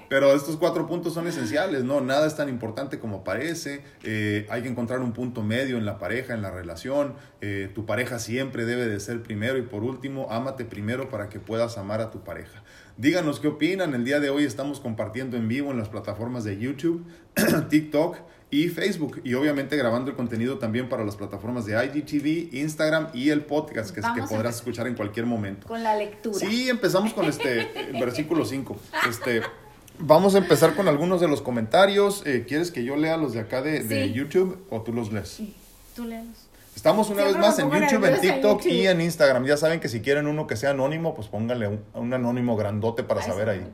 pero estos cuatro puntos son esenciales, ¿no? Nada es tan importante como parece. Eh, hay que encontrar un punto medio en la pareja, en la relación. Eh, tu pareja siempre debe de ser primero y por último, ámate primero para que puedas amar a tu pareja. Díganos qué opinan. El día de hoy estamos compartiendo en vivo en las plataformas de YouTube, TikTok y Facebook. Y obviamente grabando el contenido también para las plataformas de IGTV, Instagram y el podcast que, que podrás escuchar en cualquier momento. Con la lectura. Sí, empezamos con este versículo 5. Este. Vamos a empezar con algunos de los comentarios. Eh, ¿Quieres que yo lea los de acá de, de YouTube o tú los lees? Sí, tú lees. Estamos una vez más en YouTube, en TikTok y en Instagram. Ya saben que si quieren uno que sea anónimo, pues pónganle un, un anónimo grandote para saber ahí.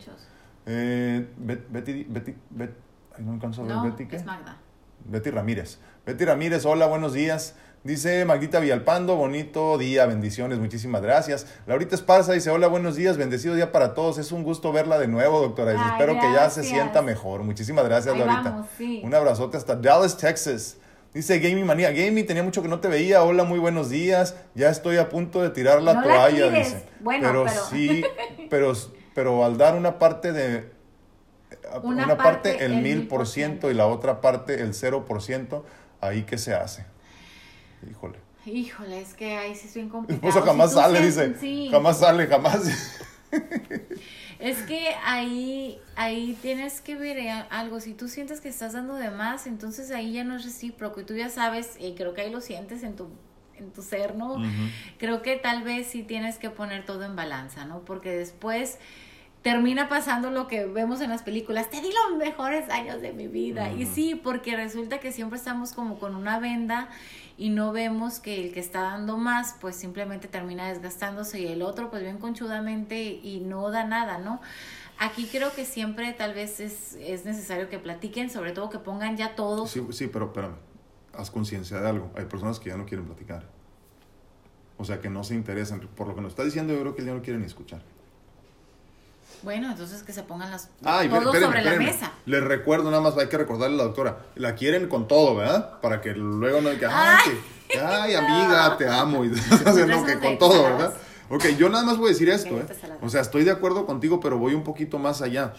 Eh, Betty, Betty, Betty, no alcanzo a ver no, Betty qué. Es Magda. Betty Ramírez. Betty Ramírez, hola, buenos días. Dice Magdita Villalpando, bonito día, bendiciones, muchísimas gracias. Laurita Esparza dice, hola, buenos días, bendecido día para todos. Es un gusto verla de nuevo, doctora. Ay, Espero gracias. que ya se sienta mejor. Muchísimas gracias, Ahí Laurita. vamos, sí. Un abrazote hasta Dallas, Texas. Dice Gaming Manía, Gaming, tenía mucho que no te veía. Hola, muy buenos días. Ya estoy a punto de tirar la No toalla, dice. Bueno, pero, pero- sí, pero, pero al dar una parte de Una una, parte, el mil por ciento y la otra parte el cero por ciento, ahí que se hace. Híjole. Híjole, es que ahí sí es bien Mi complicado. esposa jamás Si tú sale, dice. Sí. Jamás sale, jamás. Es que ahí, ahí tienes que ver eh, algo. Si tú sientes que estás dando de más, entonces ahí ya no es recíproco. Y tú ya sabes, y creo que ahí lo sientes en tu, en tu ser, ¿no? Creo que tal vez sí tienes que poner todo en balanza, ¿no? Porque después termina pasando lo que vemos en las películas. Te di los mejores años de mi vida. Y sí, porque resulta que siempre estamos como con una venda y no vemos que el que está dando más, pues simplemente termina desgastándose y el otro, pues bien conchudamente y no da nada, ¿no? Aquí creo que siempre tal vez es, es necesario que platiquen, sobre todo que pongan ya todo. Sí, sí, pero espérame. Haz conciencia de algo. Hay personas que ya no quieren platicar. O sea, que no se interesan. Por lo que nos está diciendo, yo creo que ya no quieren escuchar. Bueno, entonces que se pongan las, Ay, todo espérenme, sobre espérenme. la mesa. Les recuerdo nada más, hay que recordarle a la doctora. La quieren con todo, ¿verdad? Para que luego no diga, ay, que- ay, amiga, te amo. Y, o sea, no, que con todo. ¿verdad? Ok, yo nada más voy a decir esto, ¿eh? O sea, estoy de acuerdo contigo, pero voy un poquito más allá.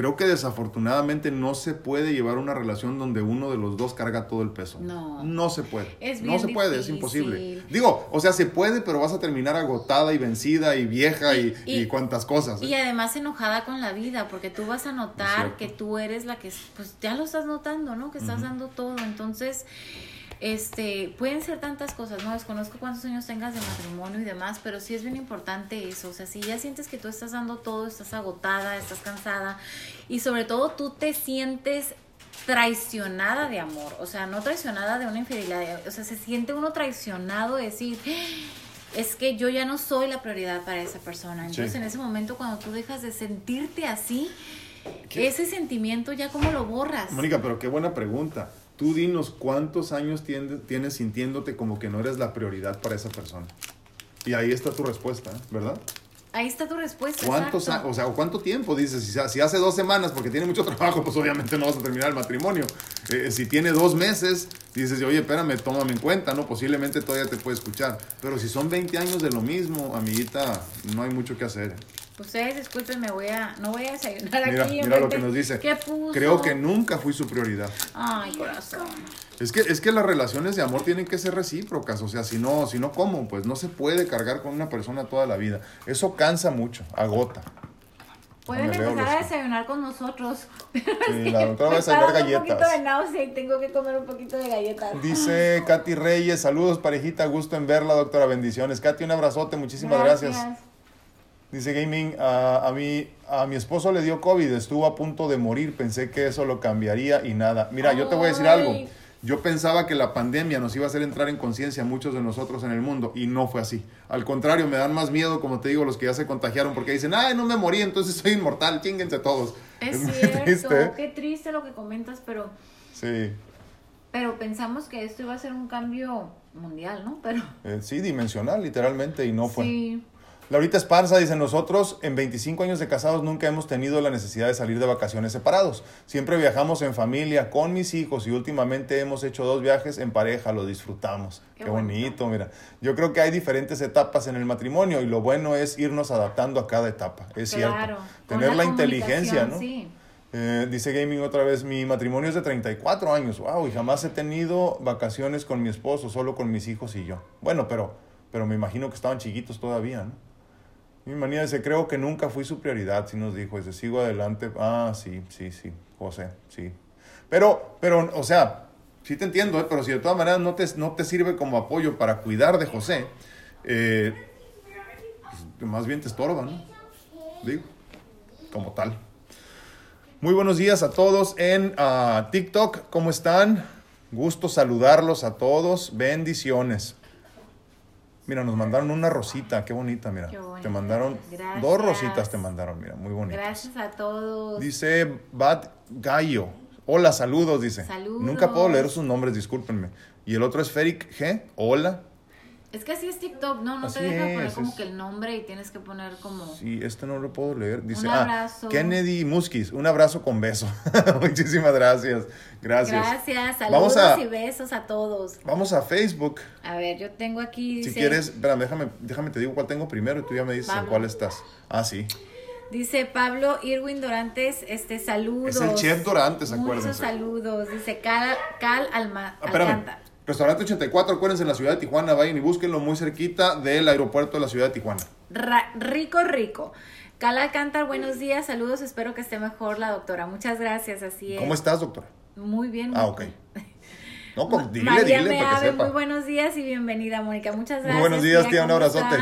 Creo que desafortunadamente no se puede llevar una relación donde uno de los dos carga todo el peso. No. No se puede. Es no bien se puede, es imposible. Digo, o sea, se puede, pero vas a terminar agotada y vencida y vieja y, Y- y, y- cuantas cosas. ¿eh? Y además enojada con la vida, porque tú vas a notar que tú eres la que, pues ya lo estás notando, ¿no? Que estás dando todo. Entonces, este, pueden ser tantas cosas, ¿no? Desconozco cuántos años tengas de matrimonio y demás, pero sí es bien importante eso. O sea, si ya sientes que tú estás dando todo, estás agotada, estás cansada y sobre todo tú te sientes traicionada de amor, o sea, no traicionada de una infidelidad, o sea, se siente uno traicionado de decir, es que yo ya no soy la prioridad para esa persona. Entonces, Sí. en ese momento, cuando tú dejas de sentirte así, ¿Qué? ese sentimiento ya como lo borras. Mónica, pero qué buena pregunta. Tú dinos cuántos años tienes, tienes sintiéndote como que no eres la prioridad para esa persona. Y ahí está tu respuesta. ¿verdad? Ahí está tu respuesta. ¿Cuántos, exacto. o sea, cuánto tiempo dices? Si, si hace dos semanas, porque tiene mucho trabajo, pues obviamente no vas a terminar el matrimonio. Eh, si tiene dos meses, dices, oye, espérame, tómame en cuenta, ¿no? Posiblemente todavía te puede escuchar. Pero si son 20 años de lo mismo, amiguita, no hay mucho que hacer. Ustedes disculpen, me voy a, no voy a desayunar Mira, aquí. mira lo que nos dice. ¿Qué puso? Creo que nunca fui su prioridad. Ay, corazón. Es que, es que las relaciones de amor tienen que ser recíprocas, o sea, si no, si no, ¿cómo? Pues no se puede cargar con una persona toda la vida. Eso cansa mucho, agota. Pueden empezar a desayunar con nosotros. Sí, la doctora va a desayunar dando un poquito de galletas. náusea y tengo que comer un poquito de galletas. Dice Katy Reyes, saludos parejita, gusto en verla, doctora, bendiciones. Katy, un abrazote, muchísimas gracias. Dice Gaming, a, a, mi, a mi esposo le dio COVID, estuvo a punto de morir, pensé que eso lo cambiaría y nada. Mira, yo te voy a decir algo. Yo pensaba que la pandemia nos iba a hacer entrar en conciencia a muchos de nosotros en el mundo y no fue así. Al contrario, me dan más miedo, como te digo, los que ya se contagiaron porque dicen, ay, no me morí, entonces soy inmortal, chinguense todos. Es, cierto, triste, ¿eh? qué triste lo que comentas, pero, Sí, pero pensamos que esto iba a ser un cambio mundial, ¿no? Pero eh, sí, dimensional, literalmente, y no fue. sí, Laurita Esparza dice, nosotros en 25 años de casados nunca hemos tenido la necesidad de salir de vacaciones separados. Siempre viajamos en familia con mis hijos y últimamente hemos hecho dos viajes en pareja, lo disfrutamos. Qué Qué, bonito. bonito, mira. Yo creo que hay diferentes etapas en el matrimonio y lo bueno es irnos adaptando a cada etapa, es claro. cierto. Tener la, inteligencia, ¿no? Sí. Eh, dice Gaming otra vez, mi matrimonio es de 34 años, wow, y jamás he tenido vacaciones con mi esposo, solo con mis hijos y yo. Bueno, pero, pero me imagino que estaban chiquitos todavía, ¿no? Mi manía dice, creo que nunca fui su prioridad, sí nos dijo, dice, sigo adelante. Ah, sí, sí, sí, José, sí. Pero, pero, o sea, sí te entiendo, ¿eh? pero si de todas maneras no te, no te sirve como apoyo para cuidar de José, eh, pues, más bien te estorba, ¿no? Digo, como tal. Muy buenos días a todos en ah, TikTok. ¿Cómo están? Gusto saludarlos a todos. Bendiciones. Mira, nos mandaron una rosita. Qué bonita, mira. Qué bonita. Te mandaron Gracias. dos rositas, te mandaron, mira, muy bonitas. Gracias a todos. Dice Bad Gallo. Hola, saludos, dice. Saludos. Nunca puedo leer sus nombres, discúlpenme. Y el otro es Feric G. Hola. Es que así es TikTok, ¿no? No Así te deja poner es, como es- que el nombre y tienes que poner como... Sí, este no lo puedo leer. Dice, Un ah, abrazo. Kennedy Muskis, un abrazo con beso. Muchísimas gracias. Gracias. Gracias, Vamos saludos a- y besos a todos. Vamos a Facebook. A ver, yo tengo aquí, dice... Si quieres, espérame, déjame, déjame te digo cuál tengo primero y tú ya me dices en cuál estás. Ah, sí. Dice Pablo Irwin Dorantes, este, saludos. Es el chef Dorantes, Muchos acuérdense. saludos. Dice Cal, Cal Alma, Ah. Alcántara. Restaurante 84, acuérdense, en la ciudad de Tijuana. Vayan y búsquenlo muy cerquita del aeropuerto de la ciudad de Tijuana. Ra- rico, rico. Cal Alcántara, buenos días, saludos, espero que esté mejor la doctora. Muchas gracias, así es. ¿Cómo estás, doctora? Muy bien. Ah, muy- ok. No, con, dile, María dile para que Meave, sepa. muy buenos días y bienvenida, Mónica. Muchas Muy gracias. buenos días, tía, un ¿cómo abrazote.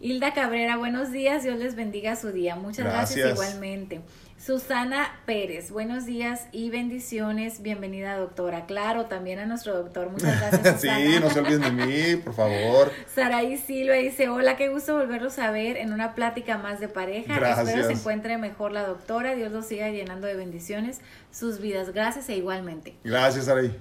Hilda Cabrera, buenos días. Dios les bendiga su día. Muchas gracias, Gracias. igualmente. Susana Pérez, buenos días y bendiciones. Bienvenida, doctora. Claro, también a nuestro doctor. Muchas gracias. sí, Susana. no se olviden de mí, por favor. Saraí Silva dice, hola, qué gusto volverlos a ver en una plática más de pareja. Gracias. Espero se encuentre mejor la doctora. Dios los siga llenando de bendiciones sus vidas. Gracias e igualmente. Gracias, Araí.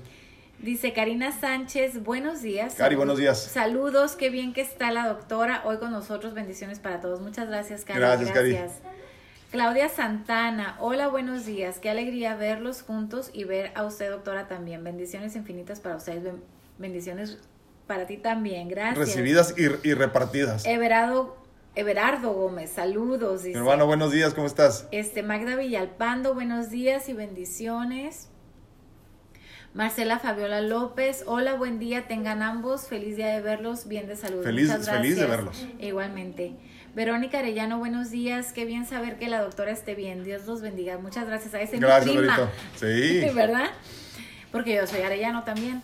Dice Karina Sánchez, buenos días. Cari, buenos días. Saludos, qué bien que está la doctora hoy con nosotros. Bendiciones para todos. Muchas gracias, Cari. Gracias, Cari. Claudia Santana, hola, buenos días. Qué alegría verlos juntos y ver a usted, doctora, también. Bendiciones infinitas para ustedes. Ben- Bendiciones para ti también. Gracias. Recibidas y, y repartidas. Everardo, Everardo Gómez, saludos. Dice. hermano, buenos días, ¿cómo estás? Este, Magda Villalpando, buenos días y bendiciones. Marcela Fabiola López, hola, buen día, tengan ambos, feliz día de verlos, bien de salud. Feliz- Muchas feliz de verlos. Igualmente. Verónica Arellano, buenos días, qué bien saber que la doctora esté bien, Dios los bendiga, muchas gracias a ese Gracias, prima. Sí. ¿verdad? Porque yo soy Arellano también.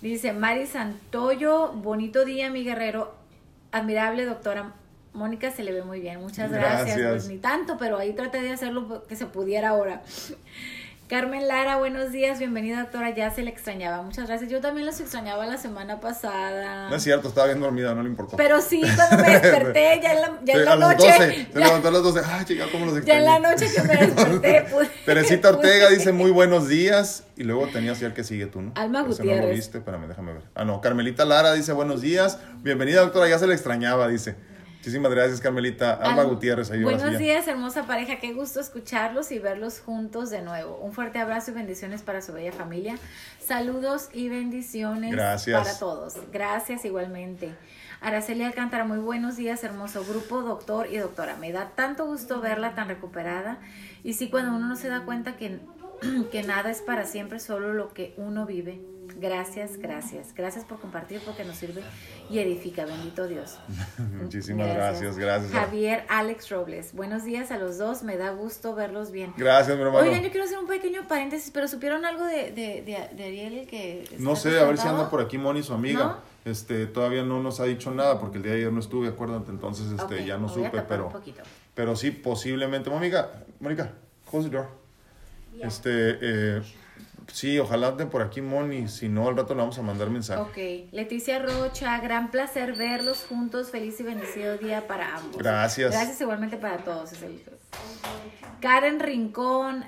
Dice Mari Santoyo, bonito día, mi guerrero, admirable doctora. Mónica se le ve muy bien, muchas gracias. Gracias. Pues ni tanto, pero ahí traté de hacerlo que se pudiera ahora. Carmen Lara, buenos días, bienvenida doctora, ya se le extrañaba, muchas gracias. Yo también los extrañaba la semana pasada. No es cierto, estaba bien dormida, no le importó. Pero sí, cuando me desperté, ya en la, ya en la a las noche. 12, se levantó a las 12. Ay, chica, ¿cómo los Ya en la extrañé? noche que me desperté, pude- Teresita Ortega pude- dice muy buenos días. Y luego tenías ya el que sigue tú, ¿no? Alma Ese no lo Gutiérrez. viste, espérame, déjame ver. Ah, no, Carmelita Lara dice buenos días. Bienvenida, doctora, ya se le extrañaba, dice. Muchísimas gracias, Carmelita. Alma Al- Gutiérrez, ahí Buenos días, hermosa pareja. Qué gusto escucharlos y verlos juntos de nuevo. Un fuerte abrazo y bendiciones para su bella familia. Saludos y bendiciones Gracias. para todos. Gracias igualmente. Araceli Alcántara, muy buenos días, hermoso grupo, doctor y doctora. Me da tanto gusto verla tan recuperada. Y sí, cuando uno no se da cuenta que, que nada es para siempre, solo lo que uno vive. Gracias, gracias. Gracias por compartir porque nos sirve y edifica. Bendito Dios. Muchísimas gracias, gracias. Javier Alex Robles. Buenos días a los dos. Me da gusto verlos bien. Gracias, mi hermano. Oigan, yo quiero hacer un pequeño paréntesis, pero ¿supieron algo de, de, de, de Ariel que No sé, a ver si anda por aquí Moni, su amiga. ¿No? Este, todavía no nos ha dicho nada porque el día de ayer no estuve, acuérdate, entonces este, ya no supe, pero, pero sí, posiblemente. Mónica, Mónica, close the door. Este, eh, sí, ojalá anden por aquí Moni, si no, al rato le vamos a mandar mensaje. Ok, Leticia Rocha, gran placer verlos juntos. Feliz y bendecido día para ambos. Gracias. Gracias igualmente para todos. es el- Karen Rincón,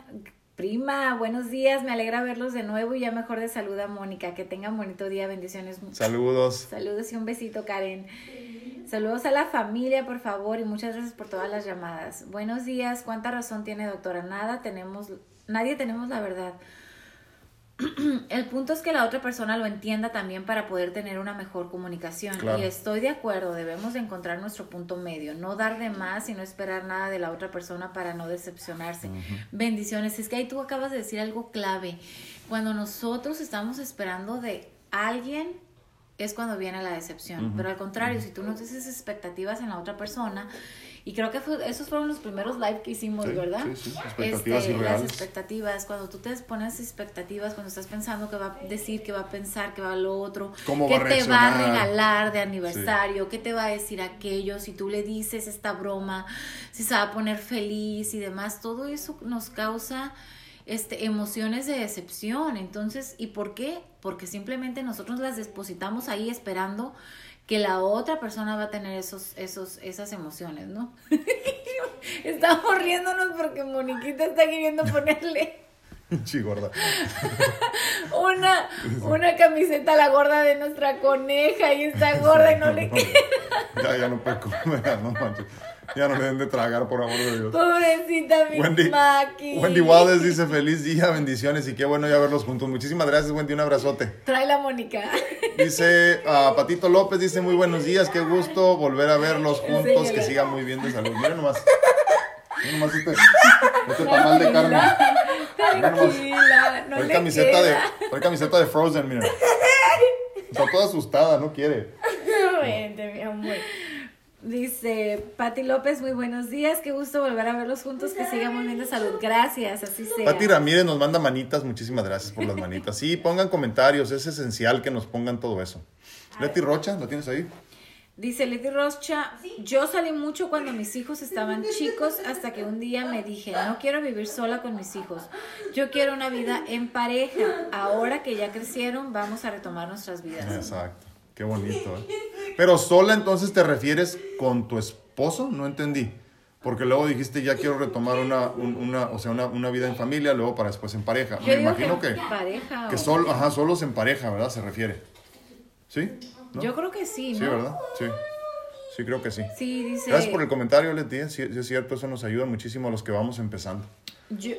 prima, buenos días. Me alegra verlos de nuevo y ya mejor de salud a Mónica. Que tengan bonito día. Bendiciones. Saludos. Saludos y un besito, Karen. Saludos a la familia, por favor, y muchas gracias por todas las llamadas. Buenos días. ¿Cuánta razón tiene, doctora? Nada tenemos, nadie tenemos la verdad. El punto es que la otra persona lo entienda también para poder tener una mejor comunicación. Claro. Y estoy de acuerdo, debemos de encontrar nuestro punto medio, no dar de más y no esperar nada de la otra persona para no decepcionarse. Bendiciones. Es que ahí tú acabas de decir algo clave. Cuando nosotros estamos esperando de alguien, es cuando viene la decepción. Pero al contrario, si tú no tienes expectativas en la otra persona, y creo que fue- esos fueron los primeros live que hicimos, Sí, ¿verdad? sí, sí, expectativas Este. Las expectativas, cuando tú te pones expectativas, cuando estás pensando que va a decir, que va a pensar, que va a lo otro, ¿Cómo que va a te va a regalar de aniversario, qué te va a decir aquello, si tú le dices esta broma, si se va a poner feliz y demás, todo eso nos causa este, emociones de decepción. Entonces, ¿y por qué? Porque simplemente nosotros las depositamos ahí esperando que la otra persona va a tener esos, esos, esas emociones, ¿no? Estamos riéndonos porque Moniquita está queriendo ponerle Sí, gorda. una, una camiseta a la gorda de nuestra coneja y está gorda y no le queda. Ya, ya no puede comer, ya no manches. Ya no le den de tragar, por amor de Dios. Pobrecita mi Wendy, Maki. Wendy Wallace dice feliz día, bendiciones y qué bueno ya verlos juntos. Muchísimas gracias, Wendy, un abrazote. Trae la Mónica. Dice ah, Patito López, dice muy buenos días, qué gusto volver a verlos juntos, que sigan muy bien de salud. Miren nomás. Miren nomás este, este tamal de carne. Tranquila, no le camiseta de, queda. trae camiseta de Frozen, miren. Está toda asustada, no quiere. Dice Pati López, muy buenos días, qué gusto volver a verlos juntos, que sigan muy bien de salud. Gracias, así sea. Pati Ramírez nos manda manitas, muchísimas gracias por las manitas. Sí, pongan comentarios, es esencial que nos pongan todo eso. Leti Rocha, ¿lo tienes ahí? Dice Leti Rocha, yo salí mucho cuando mis hijos estaban chicos hasta que un día me dije, no quiero vivir sola con mis hijos, yo quiero una vida en pareja. Ahora que ya crecieron, vamos a retomar nuestras vidas. Exacto, qué bonito. ¿eh? Pero sola entonces te refieres con tu esposo, no entendí. Porque luego dijiste ya quiero retomar una, un- una, o sea, una, una vida en familia, luego para después en pareja. Me digo imagino que, pareja. que o- solo, ajá, solos en pareja, ¿verdad? Se refiere. ¿Sí? ¿No? Yo creo que sí, ¿no? Sí, ¿verdad? Sí. Sí, creo que sí. Sí, dice. Gracias por el comentario, Leti. Sí, sí es cierto, eso nos ayuda muchísimo a los que vamos empezando. Yo-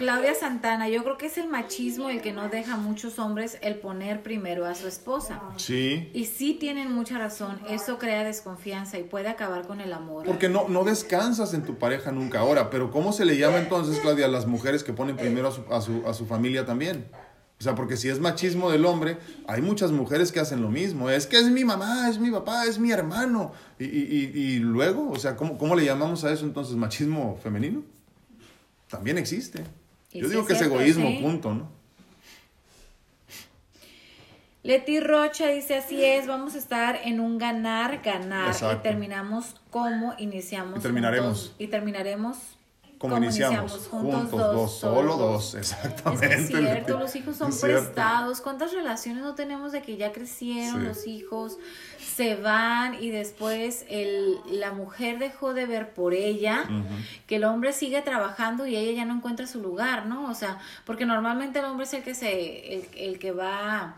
Claudia Santana, yo creo que es el machismo el que no deja a muchos hombres el poner primero a su esposa. Sí. Y sí tienen mucha razón, eso crea desconfianza y puede acabar con el amor. Porque no, no descansas en tu pareja nunca ahora, pero ¿cómo se le llama entonces, Claudia, a las mujeres que ponen primero a su, a su, a su familia también? O sea, porque si es machismo del hombre, hay muchas mujeres que hacen lo mismo. Es que es mi mamá, es mi papá, es mi hermano. Y, y, y, y luego, o sea, ¿cómo, ¿cómo le llamamos a eso entonces? ¿Machismo femenino? También existe. Yo digo que es egoísmo, punto, ¿no? Leti Rocha dice así es, vamos a estar en un ganar, ganar. Exacto. Y terminamos como iniciamos. Y terminaremos. juntos. y terminaremos como, iniciamos, juntos, dos, solo dos, exactamente. Es, cierto, los hijos son prestados. ¿Cuántas relaciones no tenemos de que ya crecieron los hijos, se van y después el, la mujer dejó de ver por ella, que el hombre sigue trabajando y ella ya no encuentra su lugar, ¿no? O sea, porque normalmente el hombre es el que se, el, el que va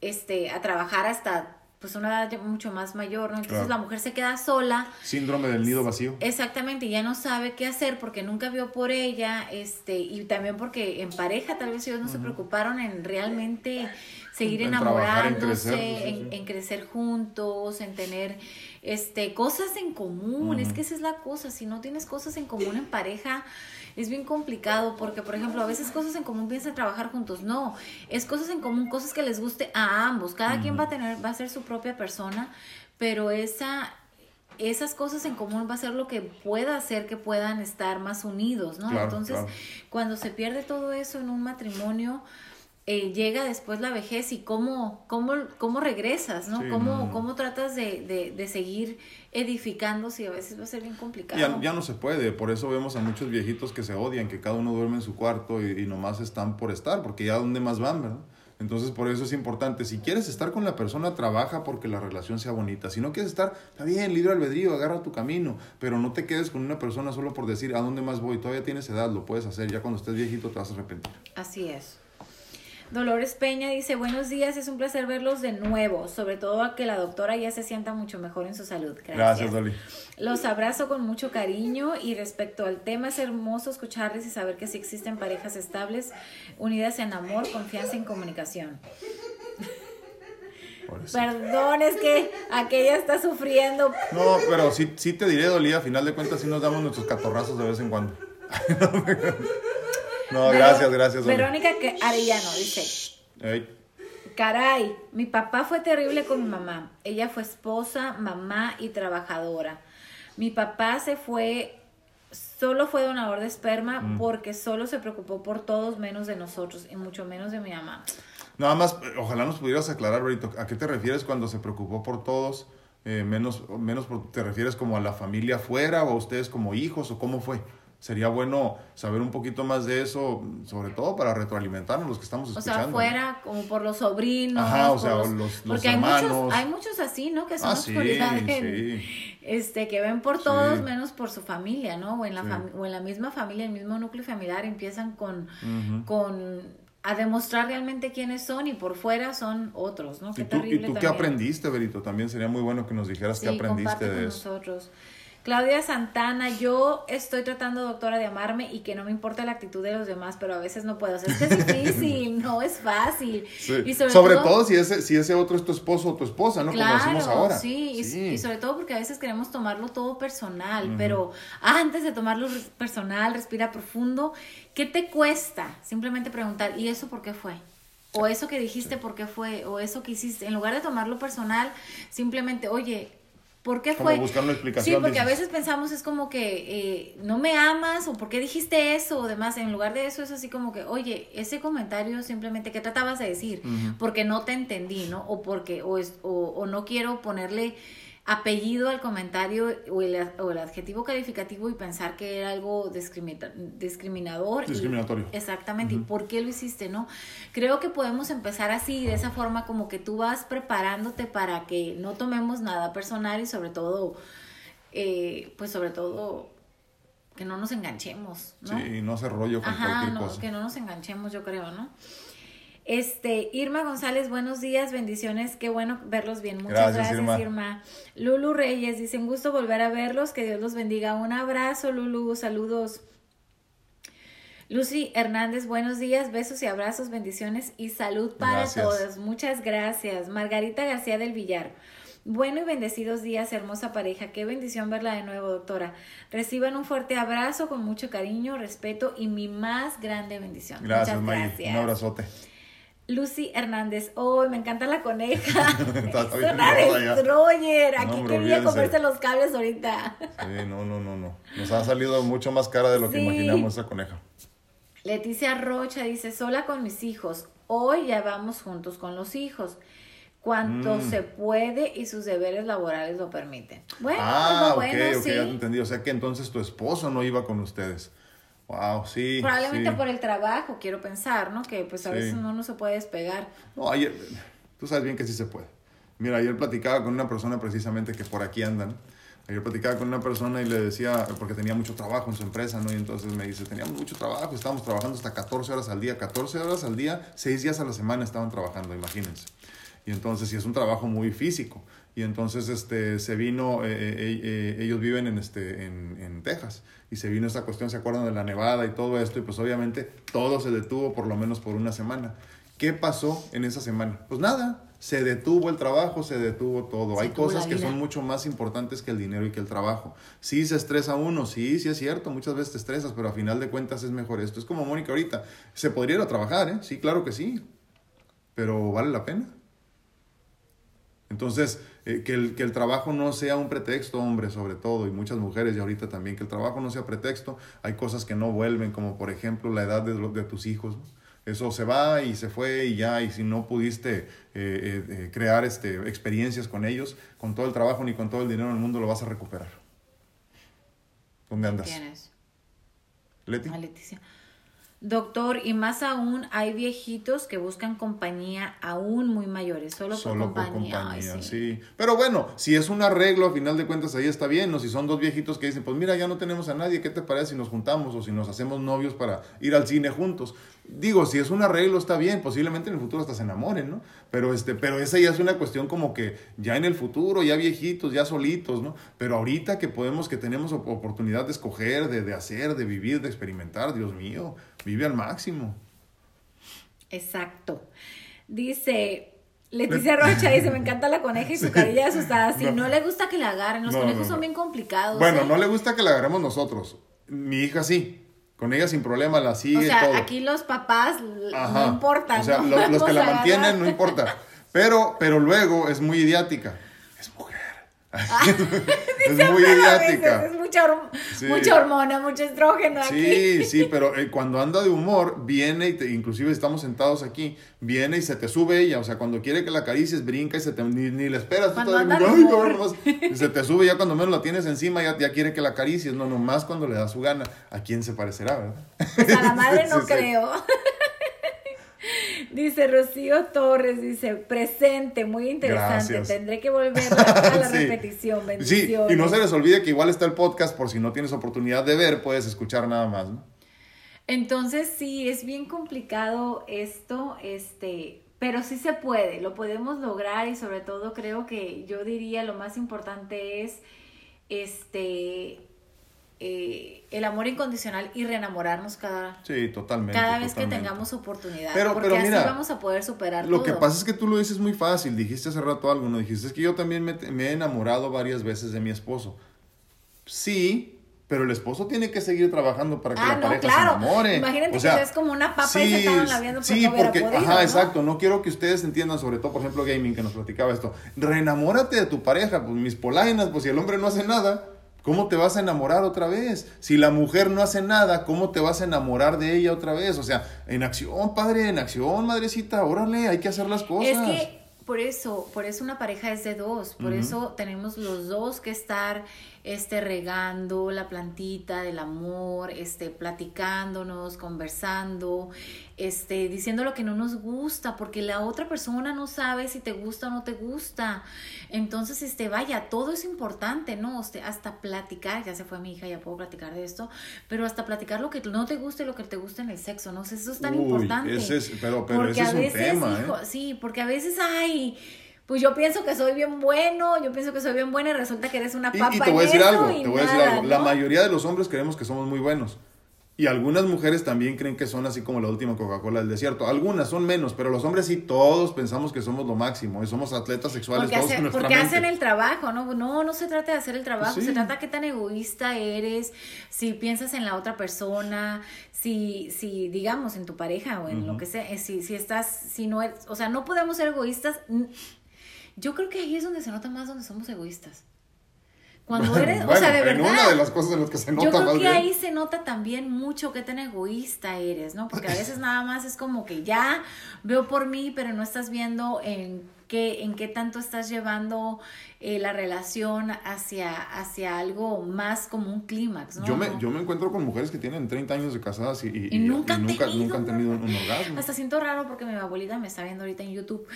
este, a trabajar hasta pues una edad mucho más mayor, ¿no? Entonces la mujer se queda sola. Síndrome del nido vacío. Exactamente, ya no sabe qué hacer porque nunca vio por ella, este, y también porque en pareja tal vez ellos no se preocuparon en realmente seguir enamorándose, en, crecer juntos, en tener este cosas en común. Es que esa es la cosa, si no tienes cosas en común en pareja, es bien complicado porque, por ejemplo, a veces cosas en común piensan trabajar juntos. No, es cosas en común, cosas que les guste a ambos. Cada quien va a tener, va a ser su propia persona, pero esa esas cosas en común va a ser lo que pueda hacer que puedan estar más unidos, ¿no? Entonces, cuando se pierde todo eso en un matrimonio, eh, llega después la vejez y cómo, cómo, cómo regresas, ¿no? ¿Cómo, ¿Cómo tratas de, de, seguir edificando si a veces va a ser bien complicado? Ya, ya, no se puede, por eso vemos a muchos viejitos que se odian, que cada uno duerme en su cuarto y, y nomás están por estar, porque ya dónde más van, ¿verdad? Entonces, por eso es importante. Si quieres estar con la persona, trabaja porque la relación sea bonita. Si no quieres estar, está bien, libre albedrío, agarra tu camino. Pero no te quedes con una persona solo por decir a dónde más voy. Todavía tienes edad, lo puedes hacer. Ya cuando estés viejito te vas a arrepentir. Así es. Dolores Peña dice, buenos días, es un placer verlos de nuevo, sobre todo a que la doctora ya se sienta mucho mejor en su salud. Gracias, Gracias Dolly. Los abrazo con mucho cariño y respecto al tema es hermoso escucharles y saber que sí existen parejas estables, unidas en amor, confianza y comunicación. Perdón, es que aquella está sufriendo. No, pero sí, sí te diré, Dolly, a final de cuentas sí nos damos nuestros catorrazos de vez en cuando. No, gracias, gracias. Verónica Arellano dice. Caray, mi papá fue terrible con mi mamá. Ella fue esposa, mamá y trabajadora. Mi papá se fue, solo fue donador de esperma mm. porque solo se preocupó por todos menos de nosotros y mucho menos de mi mamá. Nada más, ojalá nos pudieras aclarar, Berito, ¿a qué te refieres cuando se preocupó por todos? Eh, menos, menos, ¿te refieres como a la familia afuera o a ustedes como hijos o cómo fue? Sería bueno saber un poquito más de eso, sobre todo para retroalimentarnos los que estamos escuchando. O sea, fuera como por los sobrinos. Ajá, o sea, los, los, porque hermanos. Hay muchos, hay muchos así, ¿no? Que son ah, sí, este, que ven por todos menos por su familia, ¿no? O en la, o en la misma familia, el mismo núcleo familiar, empiezan con, con a demostrar realmente quiénes son y por fuera son otros, ¿no? Qué ¿Y tú, ¿y tú qué aprendiste, Berito? También sería muy bueno que nos dijeras qué aprendiste de eso. Nosotros. Claudia Santana, yo estoy tratando, doctora, de amarme y que no me importa la actitud de los demás, pero a veces no puedo. es que es difícil, no es fácil. Y sobre, todo, si, ese, si ese otro es tu esposo o tu esposa, ¿no? Como decimos ahora. Sí, Y, sobre todo porque a veces queremos tomarlo todo personal, pero antes de tomarlo personal, respira profundo. ¿Qué te cuesta? Simplemente preguntar, ¿y eso por qué fue? O eso que dijiste, ¿por qué fue? O eso que hiciste. En lugar de tomarlo personal, simplemente, oye, ¿Por qué fue? buscar una explicación. Sí, porque a veces pensamos es como que eh, no me amas o por qué dijiste eso o demás. En lugar de eso es así como que, oye, ese comentario simplemente, ¿qué tratabas de decir? Porque no te entendí, ¿no? O porque, o, es, o, o no quiero ponerle apellido al comentario o el, o el, adjetivo calificativo y pensar que era algo discriminador. Discriminatorio. exactamente. ¿Y por qué lo hiciste, no? Creo que podemos empezar así, de esa forma, como que tú vas preparándote para que no tomemos nada personal y sobre todo, eh, pues sobre todo que no nos enganchemos, ¿no? Sí, no hacer rollo con Ajá, no, que no nos enganchemos, yo creo, ¿no? Este, Irma González, buenos días, bendiciones, qué bueno verlos bien. Muchas gracias, Irma. Lulu Reyes, dice, un gusto volver a verlos, que Dios los bendiga. Un abrazo, Lulu, saludos. Lucy Hernández, buenos días, besos y abrazos, bendiciones y salud para todos. Muchas gracias. Margarita García del Villar. Bueno y bendecidos días, hermosa pareja. Qué bendición verla de nuevo, doctora. Reciban un fuerte abrazo con mucho cariño, respeto y mi más grande bendición. Gracias, Muchas gracias. Un abrazote. Lucy Hernández, oh, me encanta la coneja. una destroyer. Aquí quería comerse los cables ahorita. sí, no, no, no, no. Nos ha salido mucho más cara de lo que imaginamos esa coneja. Leticia Rocha dice, sola con mis hijos. Hoy ya vamos juntos con los hijos. Cuanto mm. se puede y sus deberes laborales lo permiten. Bueno, ah, bueno, ok, ok, ya te entendí. O sea que entonces tu esposo no iba con ustedes. Wow, sí. Probablemente sí. por el trabajo, quiero pensar, ¿no? Que pues a Sí. veces uno no se puede despegar. No, ayer, tú sabes bien que sí se puede. Mira, ayer platicaba con una persona precisamente que por aquí andan. Ayer platicaba con una persona y le decía, porque tenía mucho trabajo en su empresa, ¿no? Y entonces me dice, teníamos mucho trabajo, estábamos trabajando hasta 14 horas al día, 14 horas al día, 6 días a la semana estaban trabajando, imagínense. Y entonces, sí es un trabajo muy físico. Y entonces este, se vino, eh, eh, eh, ellos viven en, este, en, en Texas, y se vino esta cuestión, se acuerdan de la nevada y todo esto, y pues obviamente todo se detuvo por lo menos por una semana. ¿Qué pasó en esa semana? Pues nada, se detuvo el trabajo, se detuvo todo. Se Hay cosas que son mucho más importantes que el dinero y que el trabajo. Sí se estresa uno, sí, sí es cierto, muchas veces te estresas, pero a final de cuentas es mejor esto. Es como Mónica ahorita, se podría ir a trabajar, ¿eh? Sí, claro que sí, pero ¿vale la pena? Entonces, eh, que, el, que el trabajo no sea un pretexto, hombre, sobre todo, y muchas mujeres y ahorita también, que el trabajo no sea pretexto. Hay cosas que no vuelven, como por ejemplo la edad de, de tus hijos. ¿no? Eso se va y se fue y ya, y si no pudiste eh, eh, crear este, experiencias con ellos, con todo el trabajo ni con todo el dinero en el mundo lo vas a recuperar. ¿Dónde andas? ¿Tienes? Leti. Ah, Leticia. Doctor, y más aún, hay viejitos que buscan compañía aún muy mayores, solo, Solo por por compañía. compañía, Ay, sí. Pero bueno, si es un arreglo, a final de cuentas ahí está bien. O si son dos viejitos que dicen, pues mira, ya no tenemos a nadie, ¿qué te parece si nos juntamos o si nos hacemos novios para ir al cine juntos? Digo, si es un arreglo está bien, posiblemente en el futuro hasta se enamoren, ¿no? Pero, este, pero esa ya es una cuestión como que ya en el futuro, ya viejitos, ya solitos, ¿no? Pero ahorita que podemos, que tenemos op- oportunidad de escoger, de, de hacer, de vivir, de experimentar, Dios mío, vive al máximo. Exacto. Dice, Leticia Rocha dice, me encanta la coneja y su carilla asustada. Si no. No. le gusta que la agarren, los No, conejos no, son bien complicados. Bueno, ¿eh? no le gusta que la agarremos nosotros. Mi hija sí. Con ella sin problema la sigue O sea, todo. aquí los papás Ajá. no importa. O sea, ¿no? lo- los, que la mantienen no importa. Pero, pero luego es muy idiática. Es muy idiática. Es mucha, horm- Sí. mucha hormona, mucho estrógeno aquí. Sí, sí, pero eh, cuando anda de humor, viene y te, inclusive estamos sentados aquí, viene y se te sube ella, o sea, cuando quiere que la acaricies, brinca y se te, ni, ni le esperas. tú Cuando todavía anda de como, "Ay, humor". cabrón, nomás", y se te sube ya cuando menos la tienes encima, ya, ya quiere que la acaricies, no, nomás cuando le da su gana. ¿A quién se parecerá, verdad? Pues a la madre no Sí, sí. Dice Rocío Torres, dice, presente, muy interesante. Gracias. Tendré que volver a la Sí. repetición. Sí, Bendiciones. y no se les olvide que igual está el podcast, por si no tienes oportunidad de ver, puedes escuchar nada más, ¿no? Entonces sí, es bien complicado esto, este, pero sí se puede, lo podemos lograr y sobre todo creo que yo diría lo más importante es este eh, el amor incondicional y reenamorarnos cada, Sí, totalmente. cada vez totalmente. que tengamos oportunidad. Pero- porque pero así mira, vamos a poder superar Lo todo. que pasa es que tú lo dices muy fácil. Dijiste hace rato algo, ¿no? Dijiste, es que yo también me, me he enamorado varias veces de mi esposo. Sí, pero el esposo tiene que seguir trabajando para que Ah, la no, pareja claro. se enamore. Imagínate O sea, que es como una papa y se estaban labiando, pues Sí, no porque, podido, ajá, ¿no? exacto. No quiero que ustedes entiendan, sobre todo, por ejemplo, Gaming, que nos platicaba esto. Reenamórate de tu pareja, pues mis polainas, pues si el hombre no hace nada, ¿cómo te vas a enamorar otra vez? Si la mujer no hace nada, ¿cómo te vas a enamorar de ella otra vez? O sea, en acción, padre, en acción, madrecita, órale, hay que hacer las cosas. Es que por eso, por eso una pareja es de dos, por eso tenemos los dos que estar este regando la plantita del amor, este platicándonos, conversando, este diciendo lo que no nos gusta, porque la otra persona no sabe si te gusta o no te gusta. Entonces, este vaya, todo es importante, ¿no? Hasta platicar, ya se fue mi hija, ya puedo platicar de esto, pero hasta platicar lo que no te gusta y lo que te gusta en el sexo, ¿no? O sea, eso es tan Uy, importante. ese es- pero pero Porque ese es a un veces, tema, hijo, ¿eh? sí, porque a veces, ay, pues yo pienso que soy bien bueno, yo pienso que soy bien buena y resulta que eres una Y, papa y te voy a decir algo, y te voy a decir algo. La mayoría de los hombres creemos que somos muy buenos. Y algunas mujeres también creen que son así como la última Coca-Cola del desierto. Algunas son menos, pero los hombres sí, todos pensamos que somos lo máximo. Y somos atletas sexuales Porque, todos hace- porque mente. hacen el trabajo, ¿no? No, no se trata de hacer el trabajo, sí. se trata qué tan egoísta eres, si piensas en la otra persona, si, si digamos, en tu pareja o en lo que sea, eh, si, si estás, si no eres, o sea, no podemos ser egoístas. Yo creo que ahí es donde se nota más donde somos egoístas. Cuando eres, o sea, de en verdad. una de las cosas en las que se nota Yo creo más que bien. ahí se nota también mucho qué tan egoísta eres, ¿no? Porque a veces nada más es como que ya veo por mí, pero no estás viendo en qué, en qué tanto estás llevando eh, la relación hacia, hacia algo más como un clímax, ¿no? Yo me, yo me encuentro con mujeres que tienen 30 años de casadas y, y- Y y- nunca y han nunca, tenido, nunca han tenido un, un orgasmo. Hasta siento raro porque mi abuelita me está viendo ahorita en YouTube.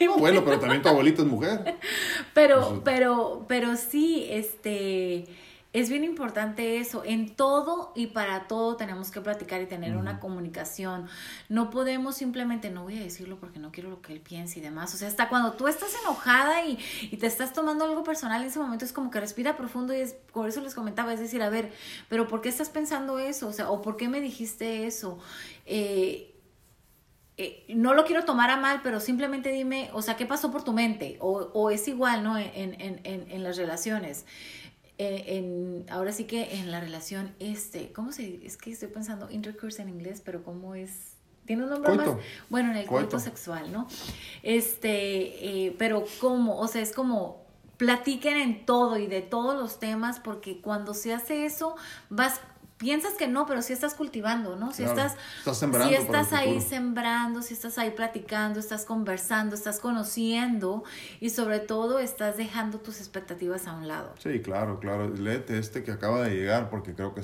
No, bueno, pero también tu abuelita es mujer. Pero, pero, pero sí, este, es bien importante eso. En todo y para todo tenemos que platicar y tener una comunicación. No podemos simplemente, no voy a decirlo porque no quiero lo que él piense y demás. O sea, hasta cuando tú estás enojada y, y te estás tomando algo personal en ese momento es como que respira profundo y es, por eso les comentaba, es decir, a ver, pero ¿por qué estás pensando eso? O sea, ¿o por qué me dijiste eso? Eh, eh, no lo quiero tomar a mal, pero simplemente dime, o sea, ¿qué pasó por tu mente? O, o es igual, ¿no? En, en, en, en las relaciones. Eh, en, ahora sí que en la relación, este, ¿cómo se Es que estoy pensando intercourse en inglés, pero ¿cómo es? ¿Tiene un nombre Coito. más? Bueno, en el coito, Coito. sexual, ¿no? Este, eh, pero ¿cómo? O sea, es como platiquen en todo y de todos los temas, porque cuando se hace eso, vas piensas que no, pero sí estás cultivando, ¿no? Si Claro. estás, Estás sembrando si estás ahí sembrando, si estás ahí platicando, estás conversando, estás conociendo y sobre todo estás dejando tus expectativas a un lado. Sí, claro, claro. Léete este que acaba de llegar porque creo que